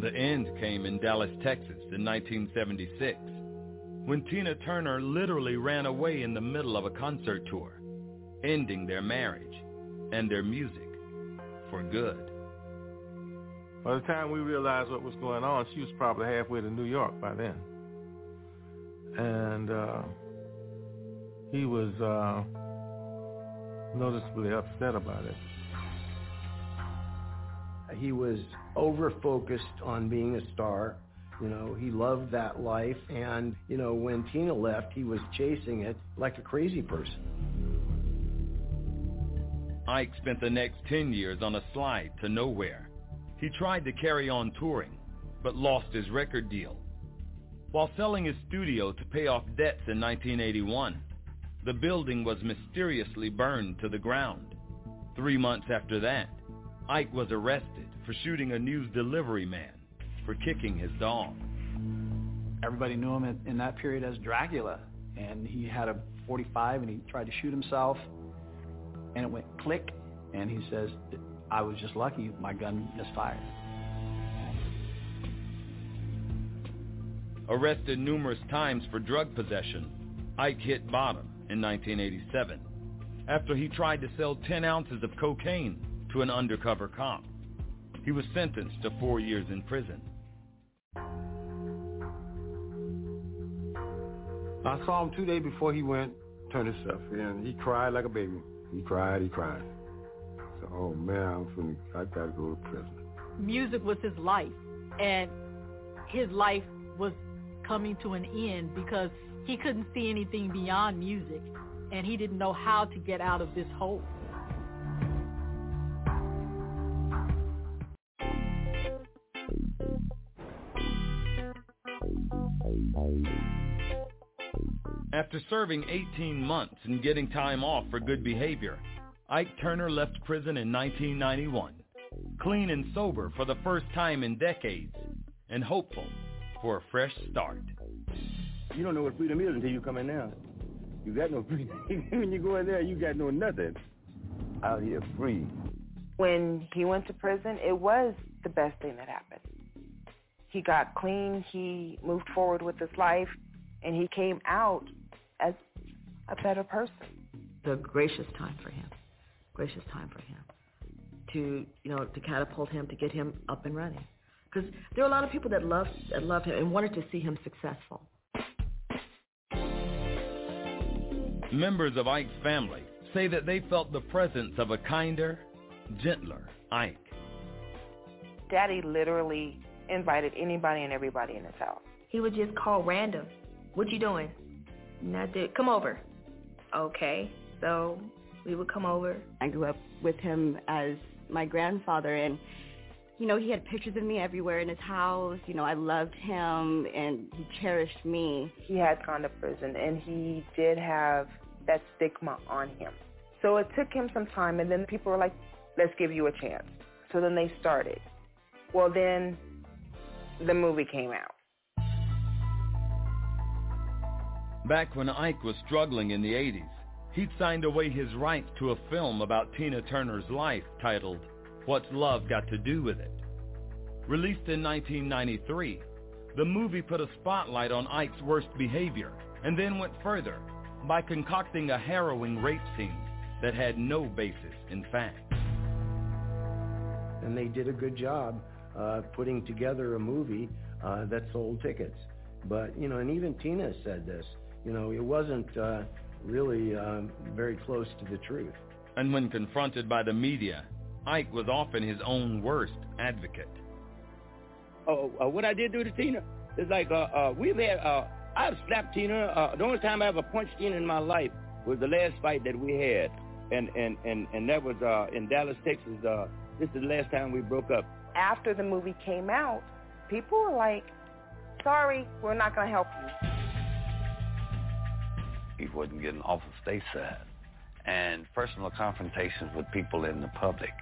The end came in Dallas, Texas in 1976 when Tina Turner literally ran away in the middle of a concert tour, ending their marriage and their music for good. By the time we realized what was going on, she was probably halfway to New York by then. And uh, he was uh, noticeably upset about it. He was over-focused on being a star. You know, he loved that life. And, you know, when Tina left, he was chasing it like a crazy person. Ike spent the next 10 years on a slide to nowhere. He tried to carry on touring, but lost his record deal. While selling his studio to pay off debts in 1981, the building was mysteriously burned to the ground. Three months after that, Ike was arrested for shooting a news delivery man for kicking his dog. Everybody knew him in, in that period as Dracula, and he had a 45 and he tried to shoot himself, and it went click, and he says, I was just lucky, my gun misfired. Arrested numerous times for drug possession, Ike hit bottom in 1987 after he tried to sell 10 ounces of cocaine to an undercover cop. He was sentenced to four years in prison. I saw him two days before he went, turned himself in. He cried like a baby. He cried, he cried. So, oh man, I'm finna, I gotta go to prison. Music was his life, and his life was coming to an end because he couldn't see anything beyond music, and he didn't know how to get out of this hole. After serving 18 months and getting time off for good behavior, Ike Turner left prison in 1991, clean and sober for the first time in decades, and hopeful for a fresh start. You don't know what freedom is until you come in there. You got no freedom. when you go in there, you got no nothing. Out here free. When he went to prison, it was the best thing that happened. He got clean, he moved forward with his life, and he came out as a better person. The gracious time for him. Gracious time for him. To, you know, to catapult him, to get him up and running. Because there are a lot of people that loved, that loved him and wanted to see him successful. Members of Ike's family say that they felt the presence of a kinder, gentler Ike. Daddy literally invited anybody and everybody in his house. He would just call random. What you doing? Nothing. Come over. Okay. So we would come over. I grew up with him as my grandfather and you know, he had pictures of me everywhere in his house. You know, I loved him and he cherished me. He had gone to prison and he did have that stigma on him. So it took him some time and then people were like, let's give you a chance. So then they started. Well, then the movie came out. Back when Ike was struggling in the 80s, he'd signed away his rights to a film about Tina Turner's life titled What's Love Got to Do with It? Released in 1993, the movie put a spotlight on Ike's worst behavior and then went further by concocting a harrowing rape scene that had no basis in fact. And they did a good job uh, putting together a movie uh, that sold tickets. But, you know, and even Tina said this, you know, it wasn't uh, really um, very close to the truth. And when confronted by the media, Ike was often his own worst advocate. Oh, uh, what I did do to Tina is like uh, uh, we've had. Uh, I've slapped Tina. Uh, the only time I ever punched Tina in my life was the last fight that we had, and and and and that was uh, in Dallas, Texas. Uh, this is the last time we broke up. After the movie came out, people were like, "Sorry, we're not going to help you." Wasn't getting off of stateside, and personal confrontations with people in the public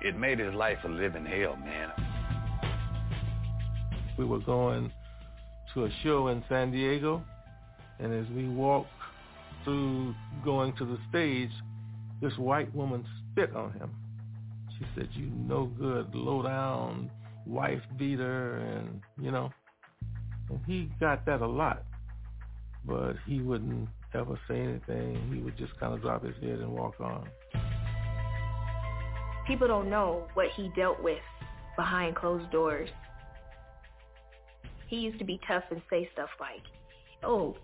it made his life a living hell, man. We were going to a show in San Diego, and as we walked through going to the stage, this white woman spit on him. She said, you no good, low down wife beater, and, you know, and he got that a lot, but he wouldn't ever say anything. He would just kind of drop his head and walk on people don't know what he dealt with behind closed doors. He used to be tough and say stuff like, oh,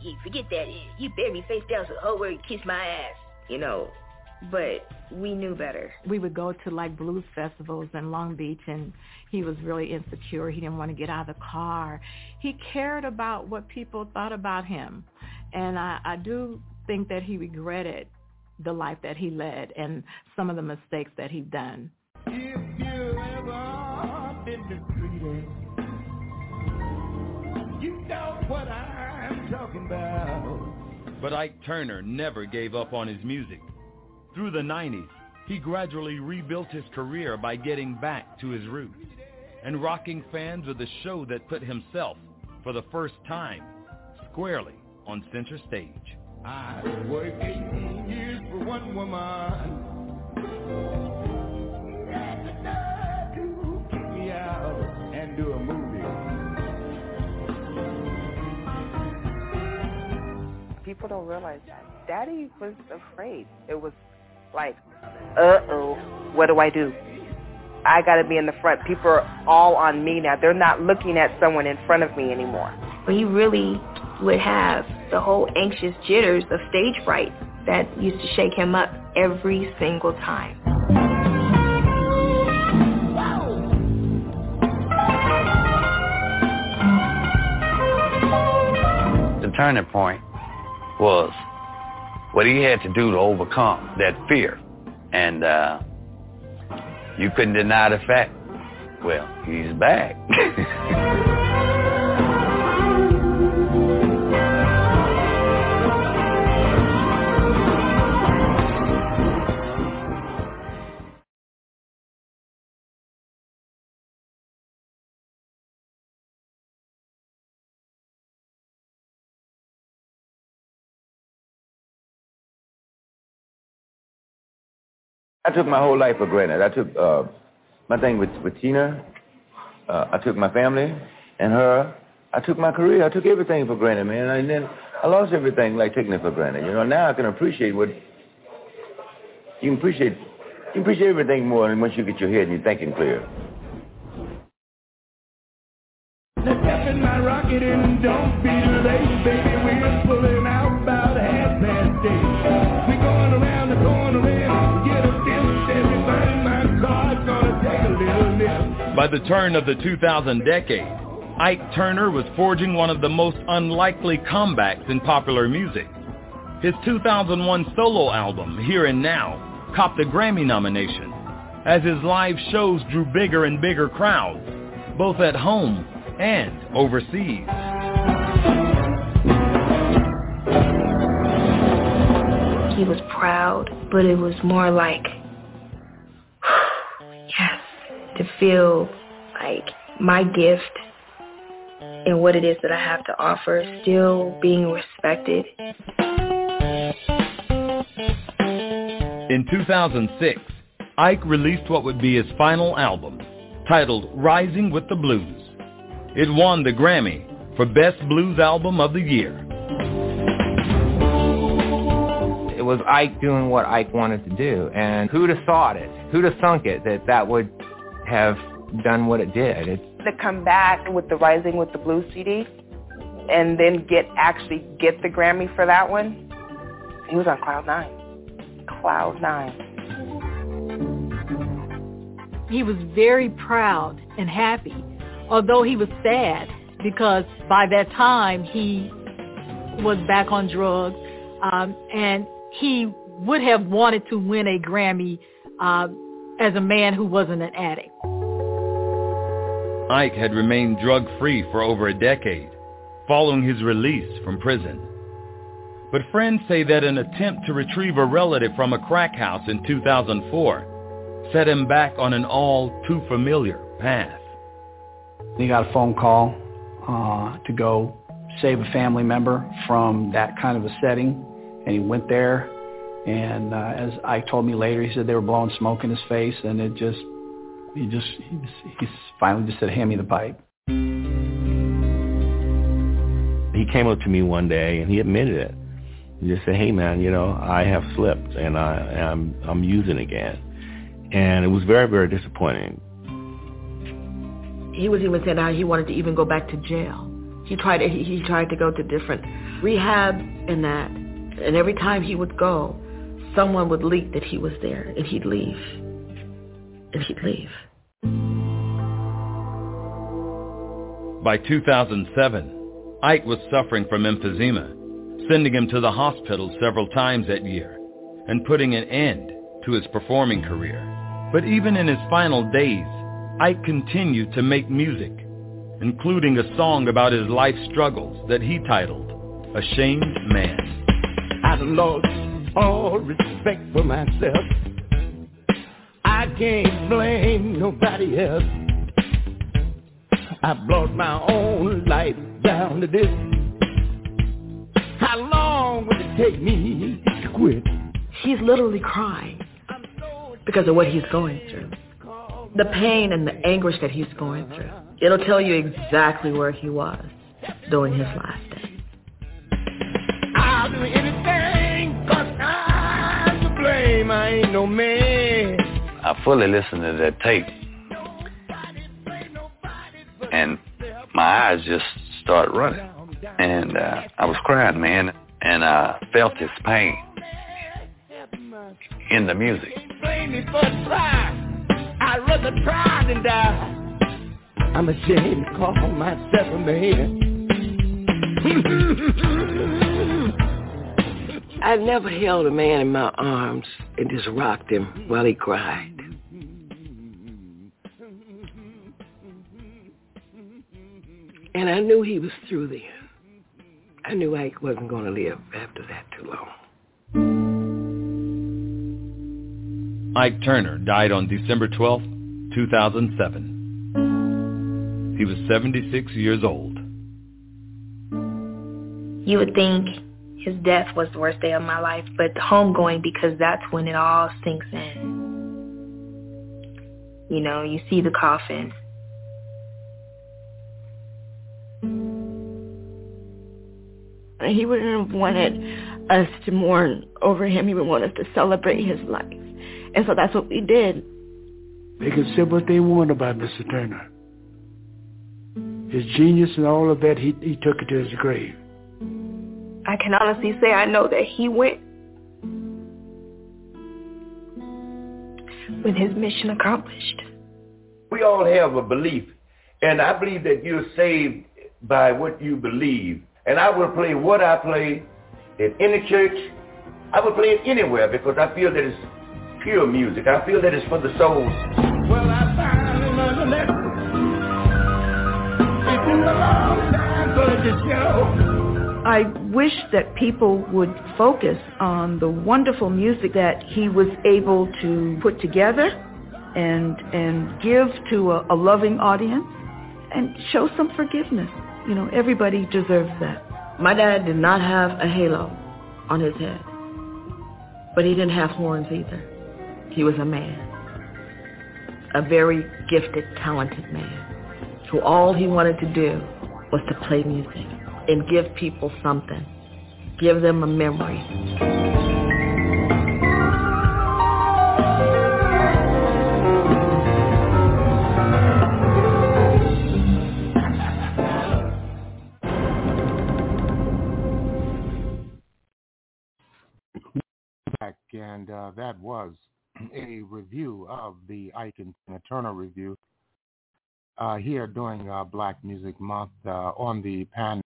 you forget that. You bury me face down so oh, where you kiss my ass, you know. But we knew better. We would go to like blues festivals in Long Beach and he was really insecure. He didn't want to get out of the car. He cared about what people thought about him. And I, I do think that he regretted the life that he led and some of the mistakes that he'd done. If you ever been you know what I'm talking about. But Ike Turner never gave up on his music. Through the 90s, he gradually rebuilt his career by getting back to his roots and rocking fans with a show that put himself, for the first time, squarely on center stage. I worked 18 years for one woman. To kick me out and do a movie. People don't realize that. Daddy was afraid. It was like, uh-oh, what do I do? I got to be in the front. People are all on me now. They're not looking at someone in front of me anymore. But he really would have the whole anxious jitters of stage fright that used to shake him up every single time. The turning point was what he had to do to overcome that fear. And uh, you couldn't deny the fact, well, he's back. I took my whole life for granted. I took uh, my thing with, with Tina. Uh, I took my family and her. I took my career. I took everything for granted, man. And then I lost everything like taking it for granted. You know, now I can appreciate what you can appreciate. You appreciate everything more once you get your head and you're thinking clear. My rocket and don't be the turn of the 2000 decade, Ike Turner was forging one of the most unlikely comebacks in popular music. His 2001 solo album, Here and Now, copped a Grammy nomination as his live shows drew bigger and bigger crowds, both at home and overseas. He was proud, but it was more like, yes, to feel like my gift and what it is that I have to offer still being respected. In 2006, Ike released what would be his final album, titled Rising with the Blues. It won the Grammy for Best Blues Album of the Year. It was Ike doing what Ike wanted to do. And who'd have thought it? Who'd have thunk it that that would have done what it did? It's To come back with the Rising with the Blue CD and then get actually get the Grammy for that one, he was on cloud nine. Cloud nine. He was very proud and happy, although he was sad because by that time he was back on drugs, um, and he would have wanted to win a Grammy uh, as a man who wasn't an addict. Ike had remained drug-free for over a decade, following his release from prison. But friends say that an attempt to retrieve a relative from a crack house in 2004 set him back on an all too familiar path. He got a phone call uh, to go save a family member from that kind of a setting, and he went there. And uh, as I told me later, he said they were blowing smoke in his face, and it just, he just, he, he finally just said, "Hand me the pipe." He came up to me one day and he admitted it. He just said, "Hey man, you know, I have slipped and I am I'm using again." And it was very very disappointing. He was even saying how he wanted to even go back to jail. He tried he, he tried to go to different rehab and that. And every time he would go, someone would leak that he was there and he'd leave. And he'd leave. By 2007, Ike was suffering from emphysema, sending him to the hospital several times that year and putting an end to his performing career. But even in his final days, Ike continued to make music, including a song about his life struggles that he titled Ashamed Man. I lost all respect for myself. I can't blame nobody else. I brought my own life down to this. How long will it take me to quit? He's literally crying because of what he's going through. The pain and the anguish that he's going through. It'll tell you exactly where he was during his last day. I'll do anything cause I'm to blame. I ain't no man. I fully listened to that tape, and my eyes just started running, and uh, I was crying, man, and I felt his pain in the music. Blame me for try. I'd rather try than die. I'm ashamed to call myself a man. I never held a man in my arms and just rocked him while he cried. And I knew he was through then. I knew Ike wasn't going to live after that too long. Ike Turner died on December 12, 2007. He was 76 years old. You would think his death was the worst day of my life, but homegoing because that's when it all sinks in. You know, you see the coffin. He wouldn't have wanted us to mourn over him. He would want us to celebrate his life. And so that's what we did. They could say what they want about Mr. Turner. His genius and all of that, he, he took it to his grave. I can honestly say I know that he went with his mission accomplished. We all have a belief, and I believe that you're saved by what you believe. And I will play what I play in any church. I will play it anywhere because I feel that it's pure music. I feel that it's for the soul. Well, I finally learned a lesson. It's been a long time for the show. I wish that people would focus on the wonderful music that he was able to put together and and give to a, a loving audience and show some forgiveness. You know, everybody deserves that. My dad did not have a halo on his head, but he didn't have horns either. He was a man, a very gifted, talented man, who all he wanted to do was to play music and give people something. Give them a memory. And uh, that was a review of the Ike and Turner Revue uh, here during uh, Black Music Month uh, on the Pan